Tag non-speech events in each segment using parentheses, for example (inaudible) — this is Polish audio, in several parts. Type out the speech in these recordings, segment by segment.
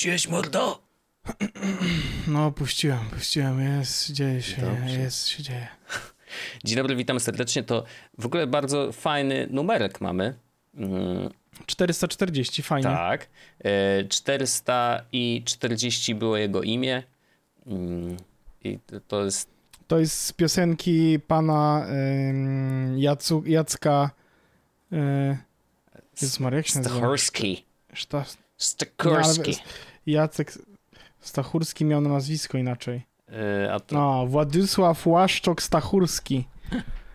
Puściłeś mordo? (clears throat) No, puściłem, puściłem. Jest, dzieje się, Dobrze. jest, się dzieje. (laughs) Dzień dobry, witamy serdecznie. To w ogóle bardzo fajny numerek mamy. Mm, 440, fajnie. tak. E, 400 i 40 było jego imię. Mm, I to- jest. To jest z piosenki pana Jacu, Jacka... Yy, Jezus Maria, jak się nazywa? Stachurski. Szta, Stakurski. Jacek Stachurski miał na nazwisko inaczej. E, a to, No, Władysław Łaszczok Stachurski.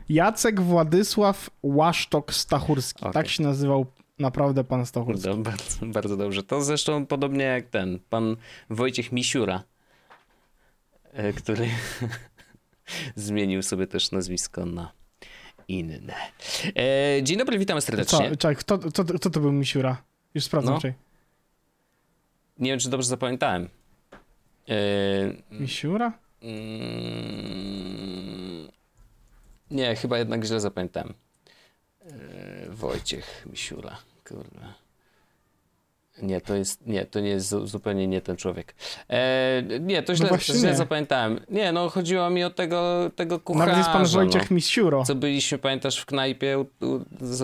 Jacek Władysław Łaszczok Stachurski. Okej. Tak się nazywał naprawdę pan Stachurski. Kurde, bardzo, bardzo dobrze. To zresztą podobnie jak ten, pan Wojciech Misiura, e, który (laughs) zmienił sobie też nazwisko na inne. E, dzień dobry, witamy Co, serdecznie. czekaj, kto, kto, kto to był Misiura? Już sprawdzam, No. czekaj. Nie wiem, czy dobrze zapamiętałem. E, Misiura? mm, nie, chyba jednak źle zapamiętałem. E, Wojciech Misiura, kurde. Nie, to jest, nie, to nie jest zu- zupełnie nie ten człowiek. E, nie, to źle, właśnie źle nie. zapamiętałem. Nie, no chodziło mi o tego, tego kucharza. Nawet jest pan Wojciech no. Misiuro. Co byliśmy, pamiętasz, w knajpie, u- u-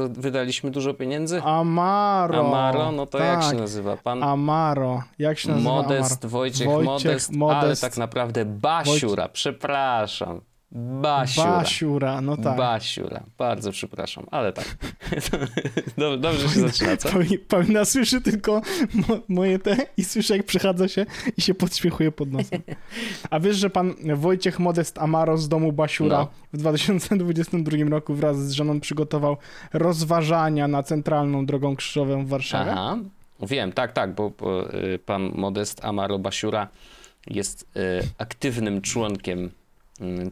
wydaliśmy dużo pieniędzy? Amaro. Amaro, no to jak tak. się nazywa? Pan Amaro. Jak się nazywa Modest, Amaro? Wojciech, Wojciech Modest, ale Modest. tak naprawdę Basiura, przepraszam. Basiura. Basiura, no tak. Basiura, bardzo przepraszam, ale tak. (laughs) Dobrze, się zaczyna, co? Paulina- słyszy tylko mo moje te i słyszy jak przechadza się i się podśmiechuje pod nosem. A wiesz, że pan Wojciech Modest Amaro z domu Basiura No. w 2022 roku wraz z żoną przygotował rozważania na centralną drogą krzyżową w Warszawie? Aha, wiem, tak, tak, bo, bo y, pan Modest Amaro Basiura jest y, aktywnym członkiem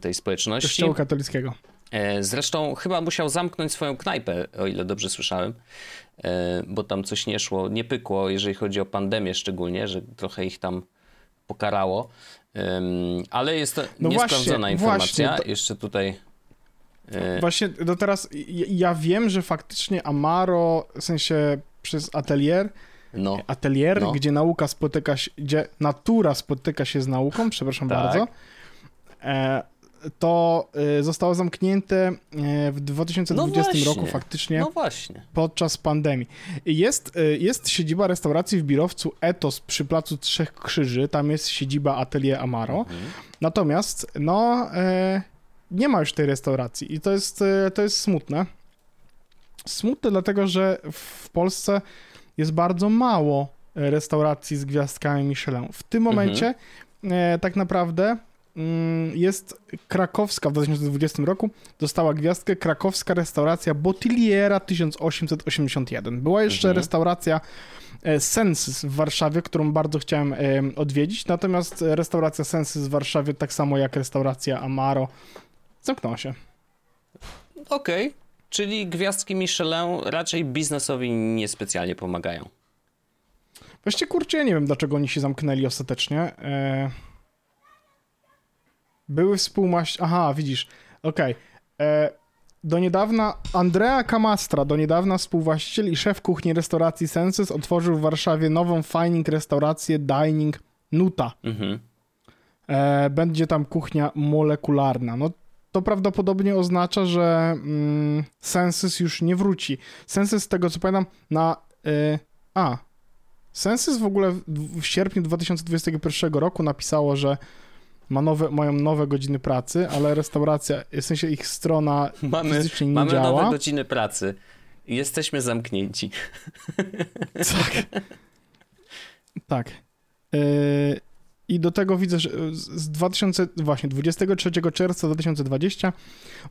tej społeczności. Kościoła katolickiego. E, Zresztą chyba musiał zamknąć swoją knajpę, o ile dobrze słyszałem, e, bo tam coś nie szło, nie pykło, jeżeli chodzi o pandemię szczególnie, że trochę ich tam pokarało. Ale jest to No niesprawdzona właśnie, informacja. właśnie, to- Jeszcze tutaj. e, Właśnie do teraz ja, wiem, że faktycznie Amaro, w sensie przez atelier, No, atelier, No. gdzie nauka spotyka się, gdzie natura spotyka się z nauką, przepraszam Tak. bardzo, to e, zostało zamknięte e, w 2020 No roku faktycznie no właśnie. podczas pandemii. Jest, e, jest siedziba restauracji w Birowcu Etos przy Placu Trzech Krzyży, tam jest siedziba Atelier Amaro, Mhm. natomiast no e, nie ma już tej restauracji i to jest, e, to jest smutne. Smutne dlatego, że w Polsce jest bardzo mało e, restauracji z gwiazdkami Michelin. W tym momencie e, tak naprawdę jest krakowska w 2020 roku dostała gwiazdkę krakowska restauracja Bottigliera 1881. Była jeszcze Mhm. restauracja e, Senses w Warszawie, którą bardzo chciałem em, odwiedzić, natomiast e, restauracja Senses w Warszawie, tak samo jak restauracja Amaro, zamknęła się. Okej. Czyli gwiazdki Michelin raczej biznesowi niespecjalnie pomagają. Właściwie kurczę, ja nie wiem, dlaczego oni się zamknęli ostatecznie. E... Były współmaś... Aha, widzisz. Okej. E, Do niedawna Andrea Camastra, do niedawna współwłaściciel i szef kuchni restauracji Senses, otworzył w Warszawie nową fajning restaurację Dining Nuta. Mhm. E, będzie tam kuchnia molekularna. No to prawdopodobnie oznacza, że mm, Sensus już nie wróci. Sensus, z tego co pamiętam, na... Y, a, Sensus w ogóle w, w sierpniu 2021 roku napisało, że ma nowe, mają nowe godziny pracy, ale restauracja, w sensie ich strona Mamy, fizycznie nie mamy działa. nowe godziny pracy. Jesteśmy zamknięci. (laughs) Tak. tak. Yy, I do tego widzę, że z- z 2000, właśnie 23 czerwca 2020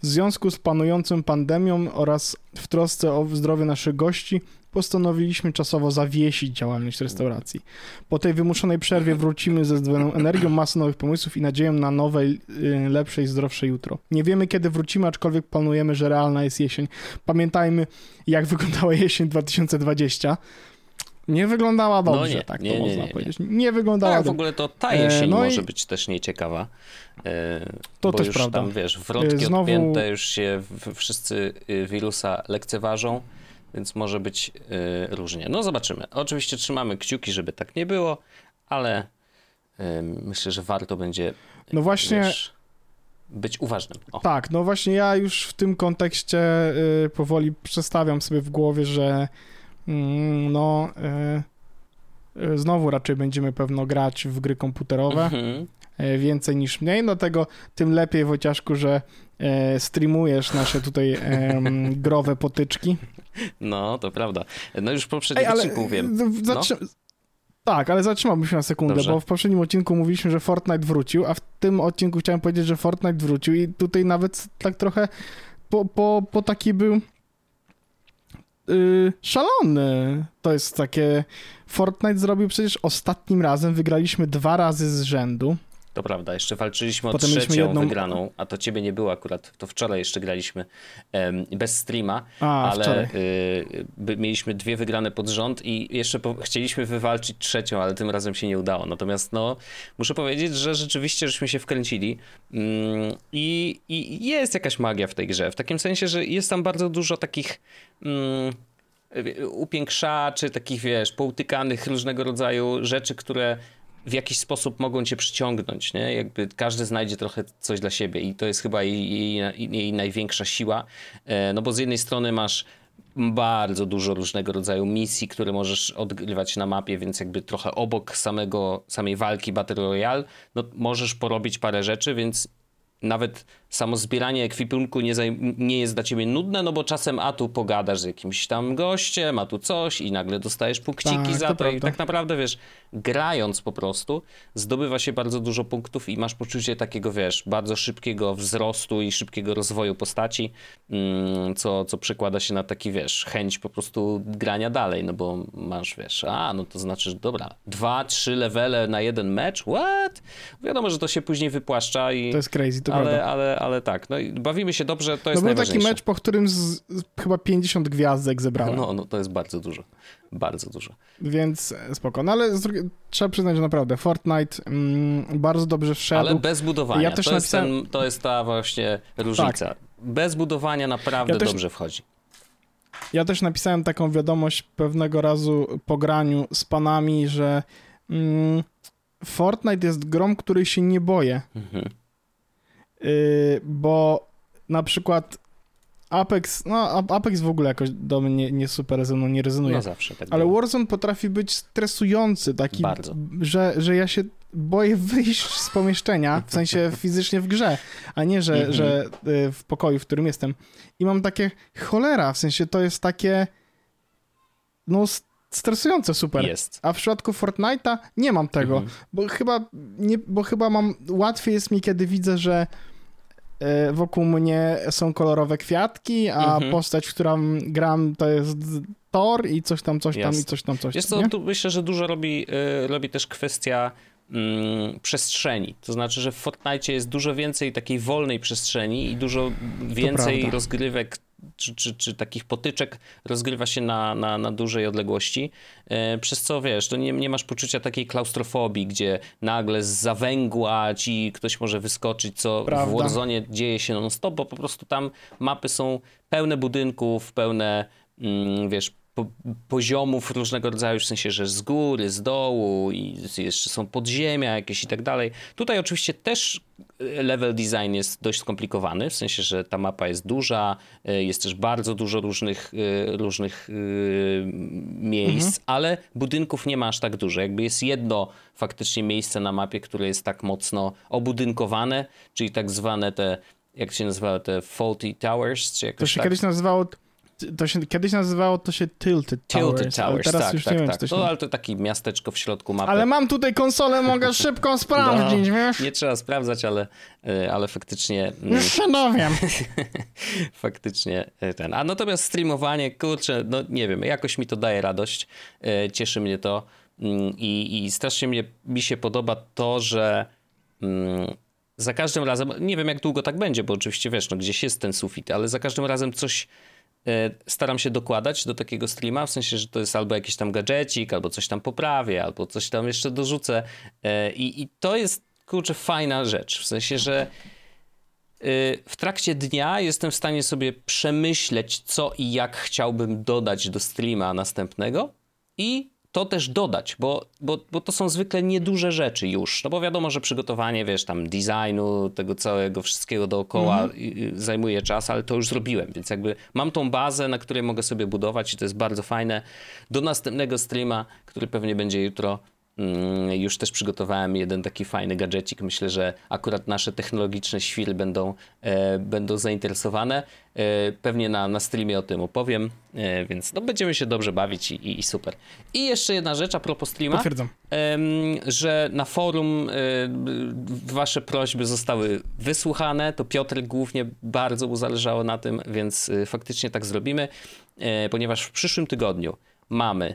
w związku z panującą pandemią oraz w trosce o zdrowie naszych gości postanowiliśmy czasowo zawiesić działalność restauracji. Po tej wymuszonej przerwie wrócimy ze zdwojoną energią, masą nowych pomysłów i nadzieją na nowe, yy, lepsze i zdrowsze jutro. Nie wiemy kiedy wrócimy, aczkolwiek planujemy, że realna jest jesień. Pamiętajmy, jak wyglądała jesień 2020. Nie wyglądała No dobrze, nie, tak nie, to nie, można powiedzieć. Nie wyglądała Tak, w ogóle to ta E, jesień no i- może być też nieciekawa. E, To też już prawda. tam, wiesz, wrotki E, znowu- odpięte, już się wszyscy y, wirusa lekceważą. Więc może być y, różnie. No zobaczymy. Oczywiście trzymamy kciuki, żeby tak nie było, ale y, myślę, że warto będzie No właśnie, wiesz, być uważnym. O. tak, no właśnie ja już w tym kontekście y, powoli przestawiam sobie w głowie, że mm, no znowu raczej będziemy pewno grać w gry komputerowe. Mhm. e, więcej niż mniej, dlatego tym lepiej, Wojciaszku, że streamujesz nasze tutaj em, growe potyczki. No, to prawda. No już w poprzednim Ej, ale odcinku mówiłem. zatrzy... Tak, ale zatrzymałbym się na sekundę, Dobrze. bo w poprzednim odcinku mówiliśmy, że Fortnite wrócił, a w tym odcinku chciałem powiedzieć, że Fortnite wrócił i tutaj nawet tak trochę po, po, po taki był yy, szalony. To jest takie... Fortnite zrobił przecież ostatnim razem, wygraliśmy dwa razy z rzędu. To prawda, jeszcze walczyliśmy o Potem trzecią jedną- wygraną, a to ciebie nie było akurat. To wczoraj jeszcze graliśmy bez streama, A, ale y, mieliśmy dwie wygrane pod rząd i jeszcze po, chcieliśmy wywalczyć trzecią, ale tym razem się nie udało. Natomiast no, muszę powiedzieć, że rzeczywiście żeśmy się wkręcili mm, i, i jest jakaś magia w tej grze. W takim sensie, że jest tam bardzo dużo takich... Mm, upiększaczy, takich wiesz, poutykanych różnego rodzaju rzeczy, które w jakiś sposób mogą cię przyciągnąć, nie? Jakby każdy znajdzie trochę coś dla siebie i to jest chyba jej, jej, jej największa siła, e, no bo z jednej strony masz bardzo dużo różnego rodzaju misji, które możesz odgrywać na mapie, więc jakby trochę obok samego, samej walki Battle Royale, no możesz porobić parę rzeczy, więc nawet samo zbieranie ekwipunku nie, nie jest dla ciebie nudne, no bo czasem a tu pogadasz z jakimś tam gościem, a tu coś i nagle dostajesz punkciki Tak, za to to i tak naprawdę, wiesz, grając po prostu, zdobywa się bardzo dużo punktów i masz poczucie takiego, wiesz, bardzo szybkiego wzrostu i szybkiego rozwoju postaci, mm, co, co przekłada się na taki, wiesz, chęć po prostu grania dalej, no bo masz, wiesz, a, no to znaczy, że dobra, dwa, trzy levele na jeden mecz, what? Wiadomo, że to się później wypłaszcza i... To jest crazy, to ale, prawda. ale, ale tak, no bawimy się dobrze, to jest No był taki mecz, po którym z, z, chyba 50 gwiazdek zebrałem. No, no to jest bardzo dużo, bardzo dużo. Więc e, spoko. No ale drugiej, trzeba przyznać, że naprawdę Fortnite mm, bardzo dobrze wszedł. Ale bez budowania. Ja też to, jest napisałem- ten, to jest ta właśnie różnica. Bez budowania naprawdę Ja też- dobrze wchodzi. Ja też napisałem taką wiadomość pewnego razu po graniu z panami, że mm, Fortnite jest grą, której się nie boję. Mhm. Yy, bo na przykład Apex, no Apex w ogóle jakoś do mnie nie, super ze mną nie rezonuje. No zawsze tak Ale. Warzone potrafi być stresujący, taki, Bardzo. Że, że ja się boję wyjść z pomieszczenia, w sensie (laughs) fizycznie w grze, a nie, że, Mhm. że y, w pokoju, w którym jestem. I mam takie cholera, w sensie to jest takie no stresujące super. Jest. A w przypadku Fortnite'a nie mam tego, Mhm. bo chyba nie, bo chyba mam łatwiej jest mi, kiedy widzę, że wokół mnie są kolorowe kwiatki, a Mhm. postać, w którą gram, to jest Thor i coś tam, coś tam Jasne. i coś tam, coś tam. co, nie? tu myślę, że dużo robi, y, robi też kwestia mm, przestrzeni. To znaczy, że w Fortnite jest dużo więcej takiej wolnej przestrzeni i dużo więcej rozgrywek czy, czy, czy takich potyczek rozgrywa się na, na, na dużej odległości, e, przez co wiesz, to nie, nie masz poczucia takiej klaustrofobii, gdzie nagle z zawęgła ci ktoś może wyskoczyć, co Prawda. w Warzone dzieje się non-stop, bo po prostu tam mapy są pełne budynków, pełne, mm, wiesz, poziomów różnego rodzaju, w sensie, że z góry, z dołu i jeszcze są podziemia jakieś i tak dalej. Tutaj oczywiście też e, level design jest dość skomplikowany, w sensie, że ta mapa jest duża, e, jest też bardzo dużo różnych, e, różnych miejsc, ale budynków nie ma aż tak dużo. Jakby jest jedno faktycznie miejsce na mapie, które jest tak mocno obudynkowane, czyli tak zwane te, jak się nazywały, te faulty towers, czy To jakoś się tak. kiedyś nazywało, to się kiedyś nazywało to się Tilted Towers, Tilted Towers, teraz tak, już tak, nie wiem, tak. to. No, ale to takie miasteczko w środku mapy. Ale mam tutaj konsolę, mogę (laughs) szybko sprawdzić, wiesz? Nie trzeba sprawdzać, ale, e, ale faktycznie mm, Już się dowiem. (laughs) faktycznie e, ten. A natomiast streamowanie, kurczę, no nie wiem, jakoś mi to daje radość, e, cieszy mnie to mm, i, i strasznie mnie, mi się podoba to, że mm, za każdym razem, nie wiem jak długo tak będzie, bo oczywiście wiesz, no gdzieś jest ten sufit, ale za każdym razem coś staram się dokładać do takiego streama, w sensie, że to jest albo jakiś tam gadżecik, albo coś tam poprawię, albo coś tam jeszcze dorzucę. E, i, i to jest, kurczę, fajna rzecz, w sensie, że w trakcie dnia jestem w stanie sobie przemyśleć, co i jak chciałbym dodać do streama następnego i to też dodać, bo, bo, bo to są zwykle nieduże rzeczy już. No bo wiadomo, że przygotowanie, wiesz, tam designu, tego całego wszystkiego dookoła mhm. zajmuje czas, ale to już zrobiłem, więc jakby mam tą bazę, na której mogę sobie budować i to jest bardzo fajne. Do następnego streama, który pewnie będzie jutro, już też przygotowałem jeden taki fajny gadżecik. Myślę, że akurat nasze technologiczne świry będą, e, będą zainteresowane. E, pewnie na, na streamie o tym opowiem, e, więc no, będziemy się dobrze bawić i, i, super. I jeszcze jedna rzecz a propos streama. Potwierdzam. że na forum wasze prośby zostały wysłuchane. To Piotr głównie bardzo mu zależało na tym, więc faktycznie tak zrobimy, ponieważ w przyszłym tygodniu mamy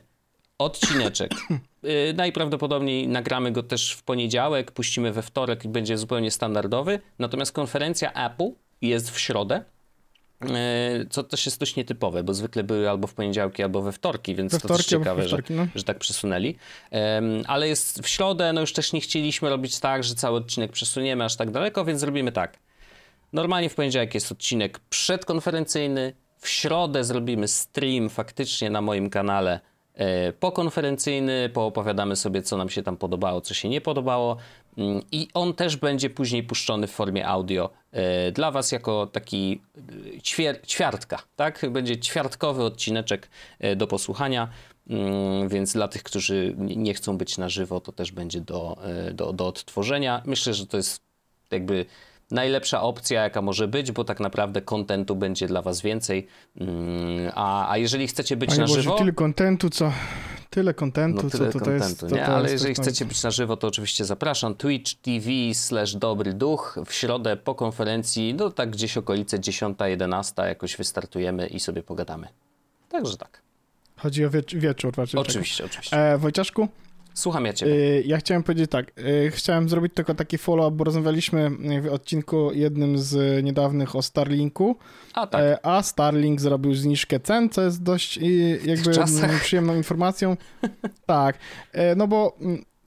odcineczek. (coughs) Y, najprawdopodobniej nagramy go też w poniedziałek, puścimy we wtorek i będzie zupełnie standardowy. Natomiast konferencja Apple jest w środę. Y, co też jest dość nietypowe, bo zwykle były albo w poniedziałki, albo we wtorki, więc we to też ciekawe, wtorki, no. że, że tak przesunęli. ale jest w środę, no już też nie chcieliśmy robić tak, że cały odcinek przesuniemy aż tak daleko, więc zrobimy tak. Normalnie w poniedziałek jest odcinek przedkonferencyjny, w środę zrobimy stream faktycznie na moim kanale pokonferencyjny, poopowiadamy sobie, co nam się tam podobało, co się nie podobało. Mm, I on też będzie później puszczony w formie audio e, dla Was jako taki e, ćwier ćwiartka, tak? Będzie ćwiartkowy odcineczek do posłuchania, mm, więc dla tych, którzy nie chcą być na żywo, to też będzie do, do, do odtworzenia. Myślę, że to jest jakby najlepsza opcja, jaka może być, bo tak naprawdę kontentu będzie dla was więcej. Mm, a, a jeżeli chcecie być Panie na Boże, żywo... tyle kontentu, co... Tyle kontentu, no, tyle co to, to jest... To, nie? Ale jeżeli chcecie być na żywo, to oczywiście zapraszam. Twitch TV slash Dobry Duch. W środę po konferencji, no tak gdzieś okolice 10-11 jakoś wystartujemy i sobie pogadamy. Także tak. Chodzi o wiecz wieczór. Raczej oczywiście, tak. oczywiście. E, Wojciaszku? Słucham ja cię. Y, ja chciałem powiedzieć tak, y, chciałem zrobić tylko taki follow-up, bo rozmawialiśmy w odcinku jednym z niedawnych o Starlinku, a, tak. A Starlink zrobił zniżkę cen, co jest dość y, jakby przyjemną informacją. (laughs) tak, no bo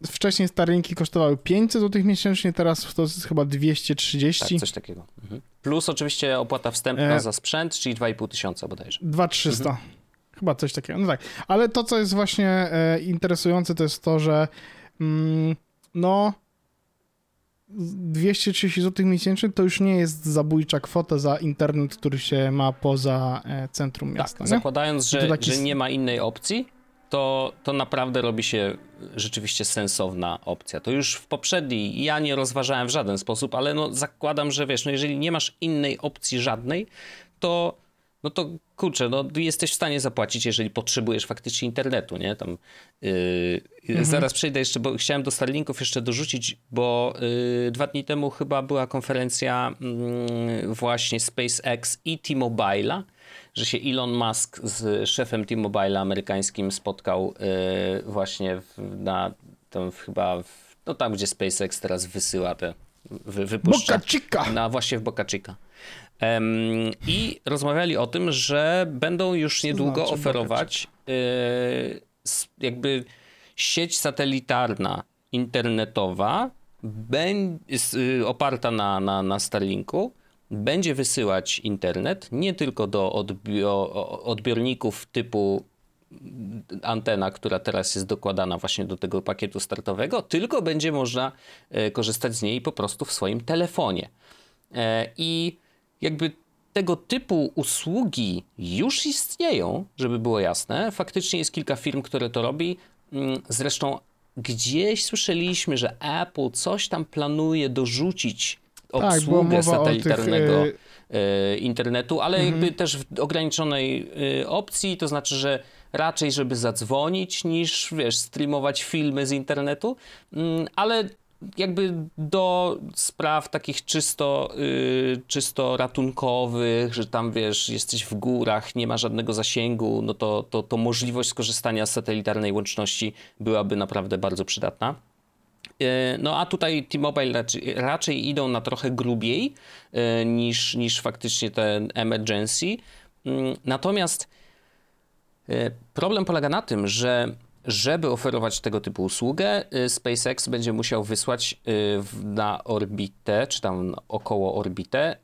wcześniej Starlinki kosztowały 500 zł miesięcznie, teraz to jest chyba 230. Tak, coś takiego. Mhm. Plus oczywiście opłata wstępna e... za sprzęt, czyli 2,5 tysiąca bodajże. 2300. Mhm. Chyba coś takiego. No tak. Ale to, co jest właśnie e, interesujące, to jest to, że mm, no 230 zł miesięcznie to już nie jest zabójcza kwota za internet, który się ma poza e, centrum tak, miasta. Tak, zakładając, że, taki... że nie ma innej opcji, to, to naprawdę robi się rzeczywiście sensowna opcja. To już w poprzedniej ja nie rozważałem w żaden sposób, ale no zakładam, że wiesz, no jeżeli nie masz innej opcji żadnej, to no to kurczę, no jesteś w stanie zapłacić, jeżeli potrzebujesz faktycznie internetu, nie? Tam, yy, mhm. Zaraz przejdę jeszcze, bo chciałem do Starlinków jeszcze dorzucić, bo yy, dwa dni temu chyba była konferencja yy, właśnie SpaceX i T-Mobile'a, że się Elon Musk z szefem T-Mobile'a amerykańskim spotkał yy, właśnie w, na tam chyba, w, no tam gdzie SpaceX teraz wysyła te, wy, wypuszcza. Boca Chica! Na, właśnie w Boca Chica. I rozmawiali o tym, że będą już niedługo znaczy oferować y, jakby sieć satelitarna internetowa, y, oparta na, na, na Starlinku, będzie wysyłać internet nie tylko do odbiorników typu antena, która teraz jest dokładana właśnie do tego pakietu startowego, tylko będzie można y, korzystać z niej po prostu w swoim telefonie. E, I jakby tego typu usługi już istnieją, żeby było jasne. Faktycznie jest kilka firm, które to robi. Mm, zresztą gdzieś słyszeliśmy, że Apple coś tam planuje dorzucić tak, obsługę tak, satelitarnego tych, yy... internetu, ale mhm. jakby też w ograniczonej yy, opcji, to znaczy, że raczej żeby zadzwonić niż, wiesz, streamować filmy z internetu, yy, ale jakby do spraw takich czysto, yy, czysto ratunkowych, że tam wiesz, jesteś w górach, nie ma żadnego zasięgu, no to, to, to możliwość skorzystania z satelitarnej łączności byłaby naprawdę bardzo przydatna. Yy, no a tutaj T-Mobile raczej, raczej, idą na trochę grubiej yy, niż, niż faktycznie ten emergency. Yy, natomiast yy, problem polega na tym, że żeby oferować tego typu usługę, SpaceX będzie musiał wysłać na orbitę, czy tam około orbitę,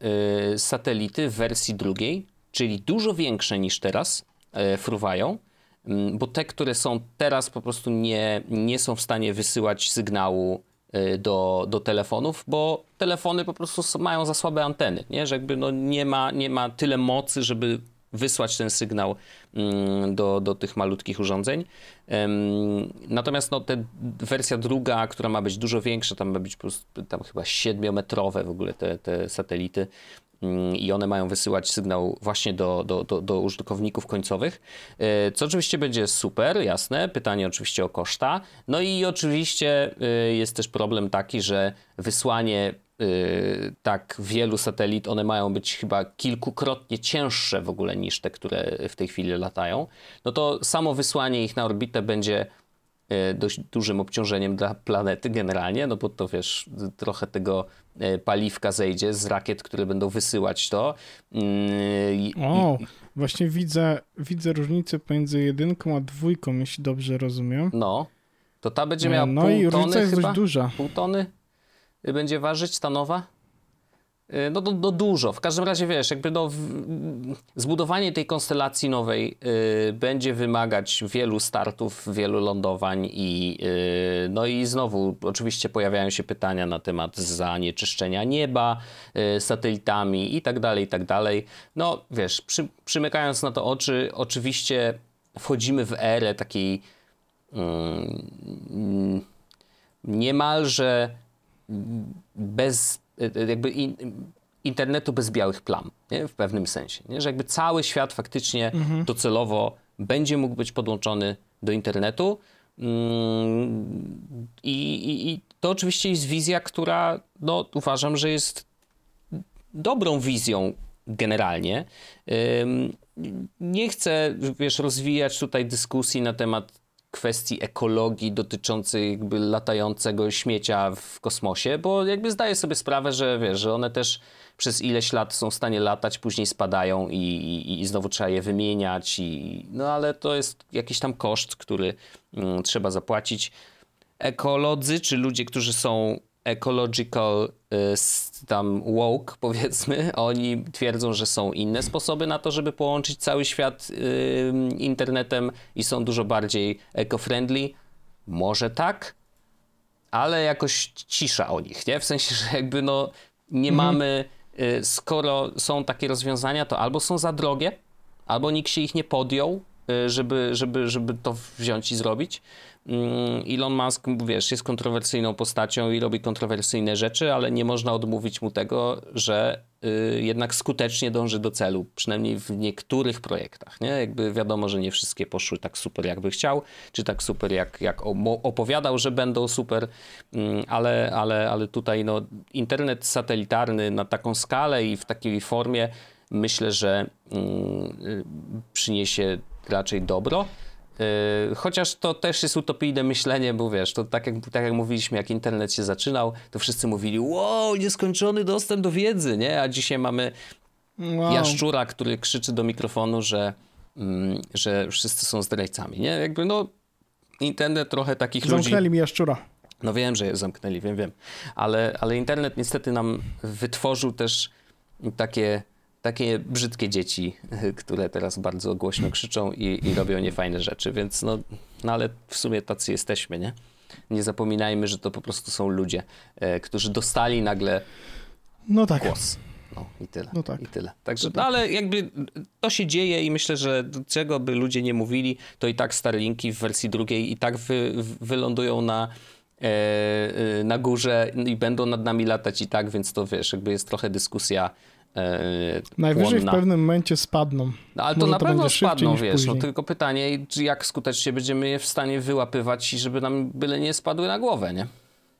satelity w wersji drugiej, czyli dużo większe niż teraz fruwają, mm, bo te, które są teraz po prostu nie, nie są w stanie wysyłać sygnału Y, do, do telefonów, bo telefony po prostu mają za słabe anteny, nie? że jakby no nie, ma, nie ma tyle mocy, żeby wysłać ten sygnał mm, do, do tych malutkich urządzeń. Natomiast no, te, wersja druga, która ma być dużo większa, tam ma być prostu, tam chyba siedmiometrowe w ogóle te, te satelity, i one mają wysyłać sygnał właśnie do, do, do, do użytkowników końcowych, e, co oczywiście będzie super, jasne. Pytanie oczywiście o koszta. No i oczywiście e, jest też problem taki, że wysłanie e, tak wielu satelit, one mają być chyba kilkukrotnie cięższe w ogóle niż te, które w tej chwili latają. No to samo wysłanie ich na orbitę będzie dość dużym obciążeniem dla planety generalnie, no bo to wiesz, trochę tego e, paliwka zejdzie z rakiet, które będą wysyłać to. Mm, o, właśnie widzę, widzę różnicę pomiędzy jedynką a dwójką, jeśli dobrze rozumiem. No, to ta będzie miała no pół i tony różnica jest chyba? dość duża. Pół tony będzie ważyć ta nowa? Y, no, no, no, dużo. W każdym razie wiesz, jakby no, w, zbudowanie tej konstelacji nowej y, będzie wymagać wielu startów, wielu lądowań i y, no i znowu oczywiście pojawiają się pytania na temat zanieczyszczenia nieba y, satelitami i tak dalej, i tak dalej. No wiesz, przy, przymykając na to oczy, oczywiście wchodzimy w erę takiej mm, niemalże bez Y, y, jakby in, internetu bez białych plam, nie? w pewnym sensie. Nie? Że jakby cały świat faktycznie mhm. docelowo będzie mógł być podłączony do internetu. Mm, I, i, I, to oczywiście jest wizja, która no, uważam, że jest dobrą wizją generalnie. Nie chcę, wiesz, rozwijać tutaj dyskusji na temat kwestii ekologii dotyczącej jakby latającego śmiecia w kosmosie, bo jakby zdaję sobie sprawę, że wiesz, że one też przez ileś lat są w stanie latać, później spadają i, i, i znowu trzeba je wymieniać, i, no ale to jest jakiś tam koszt, który mm, trzeba zapłacić. Ekolodzy, czy ludzie, którzy są ecological y, tam woke (laughs) powiedzmy, oni twierdzą, że są inne sposoby na to, żeby połączyć cały świat internetem i są dużo bardziej eco-friendly. Może tak, ale jakoś cisza o nich, nie? W sensie, że jakby no nie mhm. mamy, y, skoro są takie rozwiązania, to albo są za drogie, albo nikt się ich nie podjął, żeby, żeby, żeby to wziąć i zrobić. Mm, Elon Musk, wiesz, jest kontrowersyjną postacią i robi kontrowersyjne rzeczy, ale nie można odmówić mu tego, że y, jednak skutecznie dąży do celu, przynajmniej w niektórych projektach, nie? Jakby wiadomo, że nie wszystkie poszły tak super, jakby chciał, czy tak super, jak, jak opowiadał, że będą super, mm, ale, ale, ale tutaj no, internet satelitarny na taką skalę i w takiej formie myślę, że mm, y, przyniesie raczej dobro. Yy, chociaż to też jest utopijne myślenie, bo wiesz, to tak jak, tak jak mówiliśmy, jak internet się zaczynał, to wszyscy mówili, wow, nieskończony dostęp do wiedzy, nie? A dzisiaj mamy wow. jaszczura, który krzyczy do mikrofonu, że, mm, że wszyscy są zdrajcami, nie? Jakby no, internet trochę takich Zamknęli ludzi... Zamknęli mi jaszczura. No wiem, że je zamknęli, wiem, wiem. Ale, ale internet niestety nam wytworzył też takie takie brzydkie dzieci, (laughs) które teraz bardzo głośno krzyczą i, i robią niefajne rzeczy, więc no, no ale w sumie tacy jesteśmy, nie? Nie zapominajmy, że to po prostu są ludzie, e, którzy dostali nagle no tak. głos. No i tyle. No tak. I tyle. Także, no ale jakby to się dzieje i myślę, że czego by ludzie nie mówili, to i tak Starlinki w wersji drugiej i tak wy, wylądują na, e, e, na górze i będą nad nami latać i tak, więc to wiesz, jakby jest trochę dyskusja E, Najwyżej w pewnym momencie spadną. No, ale to Może na to pewno spadną, wiesz, no, tylko pytanie, jak skutecznie będziemy je w stanie wyłapywać i żeby nam byle nie spadły na głowę, nie?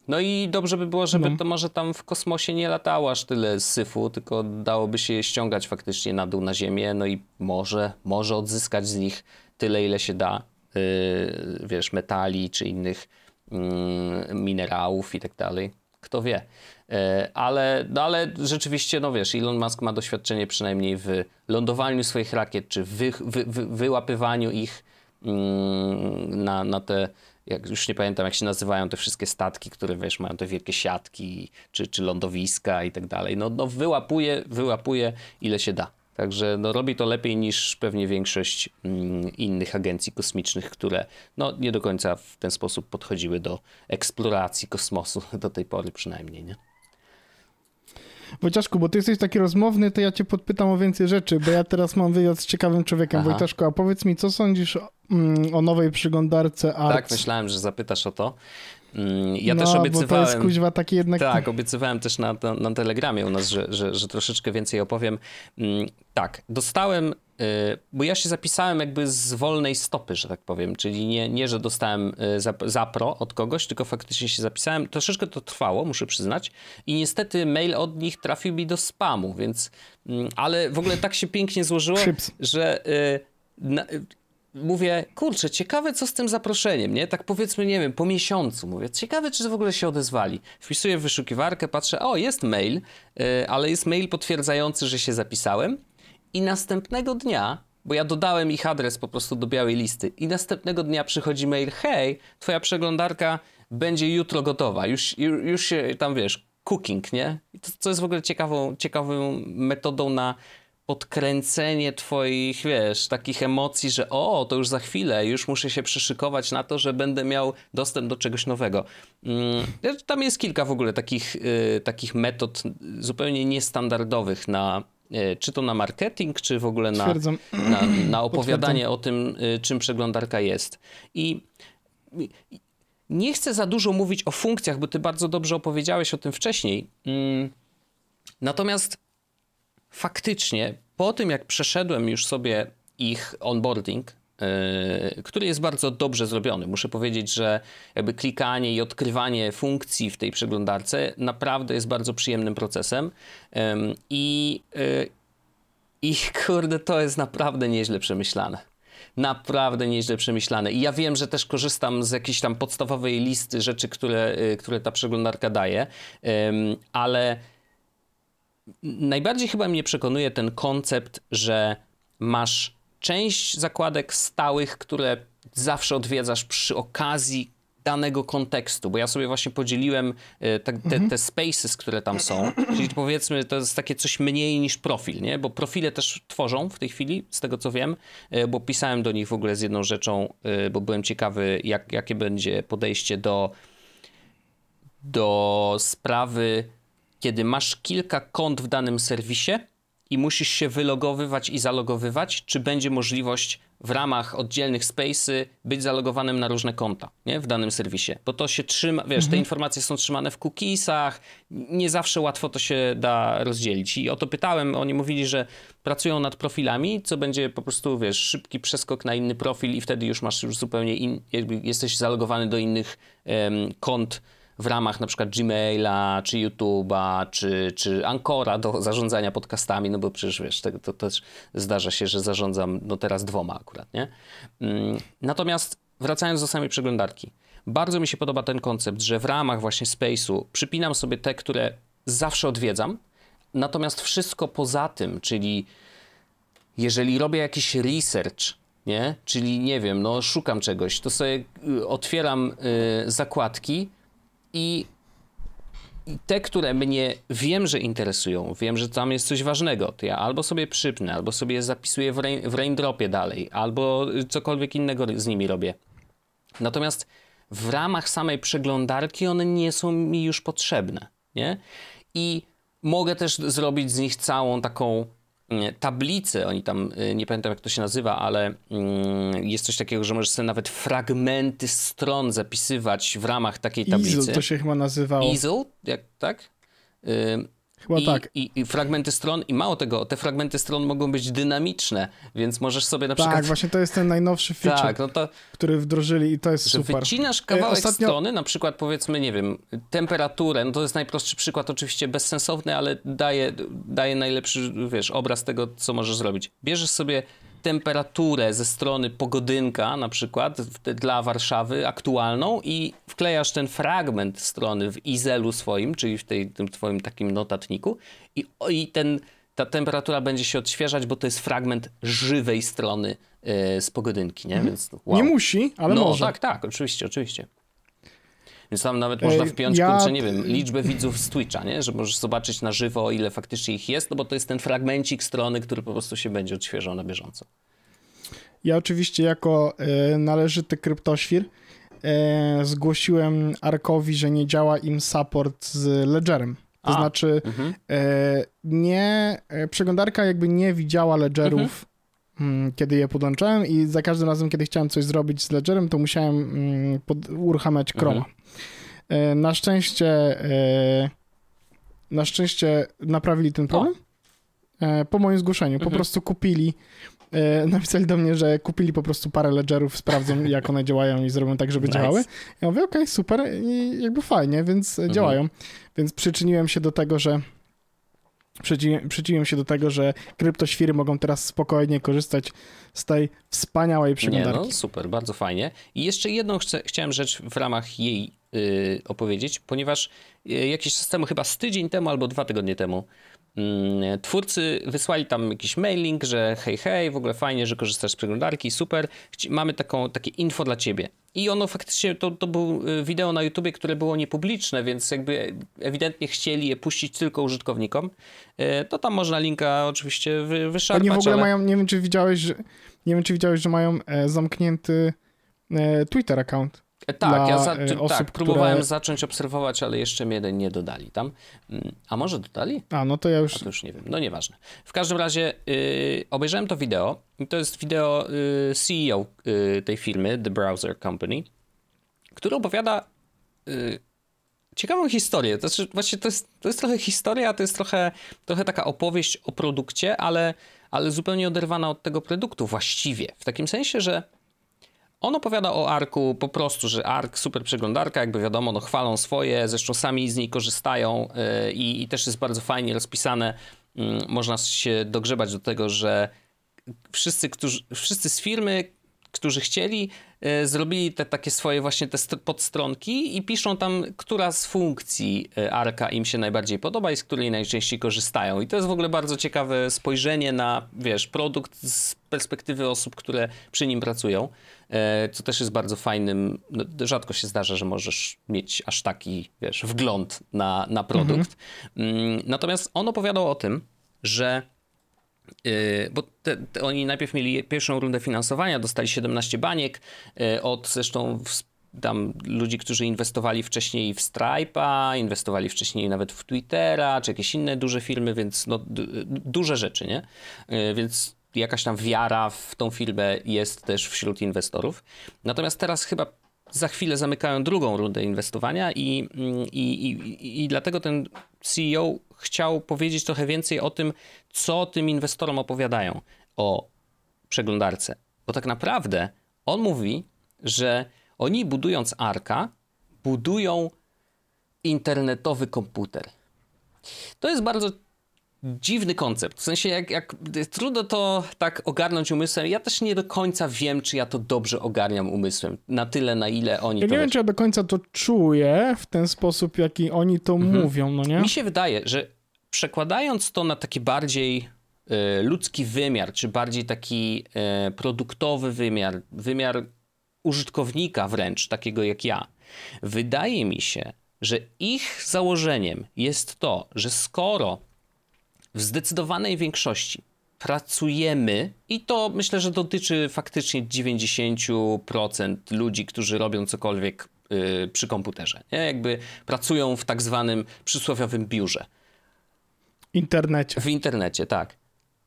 No i dobrze by było, żeby no. to może tam w kosmosie nie latało aż tyle syfu, tylko dałoby się je ściągać faktycznie na dół na ziemię, no i może, może odzyskać z nich tyle, ile się da, yy, wiesz, metali czy innych yy, minerałów i tak dalej. Kto wie. E, ale, no ale rzeczywiście, no wiesz, Elon Musk ma doświadczenie przynajmniej w lądowaniu swoich rakiet, czy wy, wy, wy, wyłapywaniu ich mm, na, na te, jak, już nie pamiętam jak się nazywają te wszystkie statki, które wiesz, mają te wielkie siatki, czy, czy lądowiska i tak dalej. No, no wyłapuje, wyłapuje ile się da. Także no, robi to lepiej niż pewnie większość mm, innych agencji kosmicznych, które no, nie do końca w ten sposób podchodziły do eksploracji kosmosu, (laughs) do tej pory przynajmniej. Nie? Wojciaszku, bo ty jesteś taki rozmowny, to ja cię podpytam o więcej rzeczy, bo ja teraz mam wywiad z ciekawym człowiekiem. Aha. Wojciaszku, a powiedz mi, co sądzisz o, mm, o nowej przeglądarce ARC? Tak, myślałem, że zapytasz o to. Mm, ja no, też obiecywałem. Bo to jest kuźwa taki jednak. Tak, obiecywałem też na, na, na telegramie u nas, że, że, że troszeczkę więcej opowiem. Mm, tak, dostałem, bo ja się zapisałem jakby z wolnej stopy, że tak powiem, czyli nie, nie że dostałem y, zapro od kogoś, tylko faktycznie się zapisałem. Troszeczkę to trwało, muszę przyznać. I niestety mail od nich trafił mi do spamu, więc. Mm, ale w ogóle tak się pięknie złożyło, że. Y, na, mówię, kurczę, ciekawe co z tym zaproszeniem, nie? Tak powiedzmy, nie wiem, po miesiącu mówię, ciekawe czy w ogóle się odezwali. Wpisuję w wyszukiwarkę, patrzę, o jest mail, ale jest mail potwierdzający, że się zapisałem i następnego dnia, bo ja dodałem ich adres po prostu do białej listy i następnego dnia przychodzi mail, hej, twoja przeglądarka będzie jutro gotowa, już, już, się tam, wiesz, cooking, nie? Co jest w ogóle ciekawą, ciekawą metodą na podkręcenie twoich, wiesz, takich emocji, że o, to już za chwilę, już muszę się przyszykować na to, że będę miał dostęp do czegoś nowego. Mm, tam jest kilka w ogóle takich, y, takich metod zupełnie niestandardowych na czy to na marketing, czy w ogóle na, na, na, (clears throat) opowiadanie o tym, y, czym przeglądarka jest. I nie chcę za dużo mówić o funkcjach, bo ty bardzo dobrze opowiedziałeś o tym wcześniej. Mm, natomiast faktycznie po tym, jak przeszedłem już sobie ich onboarding, który jest bardzo dobrze zrobiony. Muszę powiedzieć, że jakby klikanie i odkrywanie funkcji w tej przeglądarce naprawdę jest bardzo przyjemnym procesem. I, yy, I kurde, to jest naprawdę nieźle przemyślane. Naprawdę nieźle przemyślane. I ja wiem, że też korzystam z jakiejś tam podstawowej listy rzeczy, które, y, które ta przeglądarka daje, ale najbardziej chyba mnie przekonuje ten koncept, że masz część zakładek stałych, które zawsze odwiedzasz przy okazji danego kontekstu, bo ja sobie właśnie podzieliłem e, te, te, mhm. te, spaces, które tam są, czyli powiedzmy to jest takie coś mniej niż profil, nie? bo profile też tworzą w tej chwili, z tego co wiem, e, bo pisałem do nich w ogóle z jedną rzeczą, e, bo byłem ciekawy jak, jakie będzie podejście do do sprawy kiedy masz kilka kont w danym serwisie i musisz się wylogowywać i zalogowywać, czy będzie możliwość w ramach oddzielnych spacey być zalogowanym na różne konta nie? w danym serwisie. Bo to się trzyma, wiesz, mhm. te informacje są trzymane w cookiesach, nie zawsze łatwo to się da rozdzielić. I o to pytałem, oni mówili, że pracują nad profilami, co będzie po prostu, wiesz, szybki przeskok na inny profil i wtedy już masz już zupełnie, in, jesteś zalogowany do innych um, kont w ramach na przykład Gmaila, czy YouTube'a, czy, czy Ancora do zarządzania podcastami, no bo przecież wiesz, to, to też zdarza się, że zarządzam no teraz dwoma akurat, nie? Mm, natomiast wracając do samej przeglądarki, bardzo mi się podoba ten koncept, że w ramach właśnie Space'u przypinam sobie te, które zawsze odwiedzam, natomiast wszystko poza tym, czyli jeżeli robię jakiś research, nie? Czyli nie wiem, no szukam czegoś, to sobie y, otwieram y, zakładki, i te, które mnie wiem, że interesują, wiem, że tam jest coś ważnego, to ja albo sobie przypnę, albo sobie zapisuję w, rain, w raindropie dalej, albo cokolwiek innego z nimi robię. Natomiast w ramach samej przeglądarki one nie są mi już potrzebne, nie? I mogę też zrobić z nich całą taką tablicy, oni tam, y, nie pamiętam jak to się nazywa, ale mm, jest coś takiego, że możesz sobie nawet fragmenty stron zapisywać w ramach takiej tablicy. Easel to się chyba nazywało. Easel, jak, tak? Chyba I, tak. I, I, fragmenty stron, i mało tego, te fragmenty stron mogą być dynamiczne, więc możesz sobie na przykład... Tak, właśnie to jest ten najnowszy feature, tak, no to, który wdrożyli i to jest że super. wycinasz e, kawałek Ostatnio... strony, na przykład powiedzmy, nie wiem, temperaturę, no to jest najprostszy przykład, oczywiście bezsensowny, ale daje, daje najlepszy, wiesz, obraz tego, co możesz zrobić. Bierzesz sobie temperaturę ze strony pogodynka na przykład dla Warszawy aktualną i wklejasz ten fragment strony w Izelu swoim, czyli w tej, tym twoim takim notatniku i, i ten ta temperatura będzie się odświeżać, bo to jest fragment żywej strony yy, z pogodynki, nie? Więc wow. Nie musi, ale no, może. tak, tak, oczywiście, oczywiście. Więc tam nawet można wpiąć, ja... kurczę, nie wiem, liczbę widzów z Twitcha, nie? Że możesz zobaczyć na żywo, ile faktycznie ich jest, no bo to jest ten fragmencik strony, który po prostu się będzie odświeżał na bieżąco. Ja oczywiście jako e, należyty kryptoświr e, zgłosiłem Arkowi, że nie działa im support z Ledgerem. To A, znaczy mhm. e, nie, e, przeglądarka jakby nie widziała Ledgerów mhm. Mm, kiedy je podłączałem i za każdym razem, kiedy chciałem coś zrobić z Ledgerem, to musiałem mm, pod, uruchamiać Chroma. Mhm. E, na szczęście e, na szczęście naprawili ten problem. O. Po moim zgłoszeniu. Po mhm. prostu kupili (laughs) napisali do mnie, że kupili po prostu parę ledgerów, sprawdzą (laughs) jak one działają i zrobią tak, żeby nice. działały. Ja mówię, okej, okay, super i jakby fajnie, więc mhm. działają. Więc przyczyniłem się do tego, że Przyczyniłem, przyczyniłem się do tego, że kryptoświry mogą teraz spokojnie korzystać z tej wspaniałej przeglądarki. Nie, no super, bardzo fajnie. I jeszcze jedną chcę, chciałem rzecz w ramach jej yy, opowiedzieć, ponieważ yy, jakiś czas temu, chyba z tydzień temu albo dwa tygodnie temu, Mm, twórcy wysłali tam jakiś mailing, że hej, hej, w ogóle fajnie, że korzystasz z przeglądarki, super, mamy taką, takie info dla ciebie. I ono faktycznie, to, to był y, wideo na YouTubie, które było niepubliczne, więc jakby ewidentnie chcieli je puścić tylko użytkownikom. Y, to tam można linka oczywiście wy, wyszarpać. Oni w ogóle ale... mają, nie wiem czy widziałeś, że, nie wiem czy widziałeś, że mają e, zamknięty e, Twitter account. E, tak, ja za, e, osób, tak, próbowałem które... zacząć obserwować, ale jeszcze mnie nie dodali tam. Mm, a może dodali? A, no to ja już... A to już nie wiem, no nieważne. W każdym razie yy, obejrzałem to wideo i to jest wideo yy, CEO yy, tej firmy, The Browser Company, który opowiada y, ciekawą historię. To znaczy, właśnie to jest, to jest trochę historia, to jest trochę, trochę taka opowieść o produkcie, ale, ale zupełnie oderwana od tego produktu właściwie. W takim sensie, że on opowiada o Arku po prostu, że Ark, super przeglądarka, jakby wiadomo, no chwalą swoje, zresztą sami z niej korzystają yy, i, też jest bardzo fajnie rozpisane. Yy, można się dogrzebać do tego, że wszyscy, którzy, wszyscy z firmy, którzy chcieli, e, zrobili te takie swoje właśnie te podstronki i piszą tam, która z funkcji e, Arka im się najbardziej podoba i z której najczęściej korzystają. I to jest w ogóle bardzo ciekawe spojrzenie na, wiesz, produkt z perspektywy osób, które przy nim pracują, e, co też jest bardzo fajnym, no, rzadko się zdarza, że możesz mieć aż taki, wiesz, wgląd na, na produkt. Mhm. Mm, natomiast on opowiadał o tym, że bo te, te oni najpierw mieli pierwszą rundę finansowania, dostali 17 baniek y, od zresztą tam ludzi, którzy inwestowali wcześniej w Stripe'a, inwestowali wcześniej nawet w Twittera, czy jakieś inne duże firmy, więc no, duże rzeczy, nie? Y, więc jakaś tam wiara w tą firmę jest też wśród inwestorów. Natomiast teraz chyba za chwilę zamykają drugą rundę inwestowania i, i, i, i dlatego ten CEO chciał powiedzieć trochę więcej o tym, co tym inwestorom opowiadają o przeglądarce. Bo tak naprawdę on mówi, że oni budując Arka, budują internetowy komputer. To jest bardzo dziwny koncept. W sensie, jak, jak trudno to tak ogarnąć umysłem. Ja też nie do końca wiem, czy ja to dobrze ogarniam umysłem. Na tyle, na ile oni ja to... nie wiem, czy ja do końca to czuję w ten sposób, jaki oni to mhm. mówią, no nie? Mi się wydaje, że przekładając to na taki bardziej y, ludzki wymiar, czy bardziej taki y, produktowy wymiar, wymiar użytkownika wręcz, takiego jak ja, wydaje mi się, że ich założeniem jest to, że skoro w zdecydowanej większości pracujemy, i to myślę, że dotyczy faktycznie 90% ludzi, którzy robią cokolwiek yy, przy komputerze. Nie? Jakby pracują w tak zwanym przysłowiowym biurze. Internecie. W internecie, tak.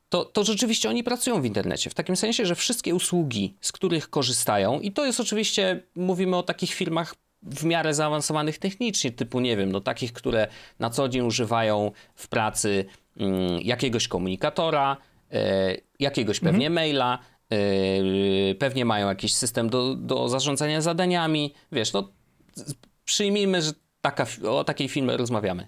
To, to rzeczywiście oni pracują w internecie. W takim sensie, że wszystkie usługi, z których korzystają, i to jest oczywiście, mówimy o takich firmach w miarę zaawansowanych technicznie, typu, nie wiem, no takich, które na co dzień używają w pracy Mm, jakiegoś komunikatora, e, jakiegoś pewnie mhm. maila, e, pewnie mają jakiś system do, do zarządzania zadaniami. Wiesz, no przyjmijmy, że taka, o takiej firmie rozmawiamy.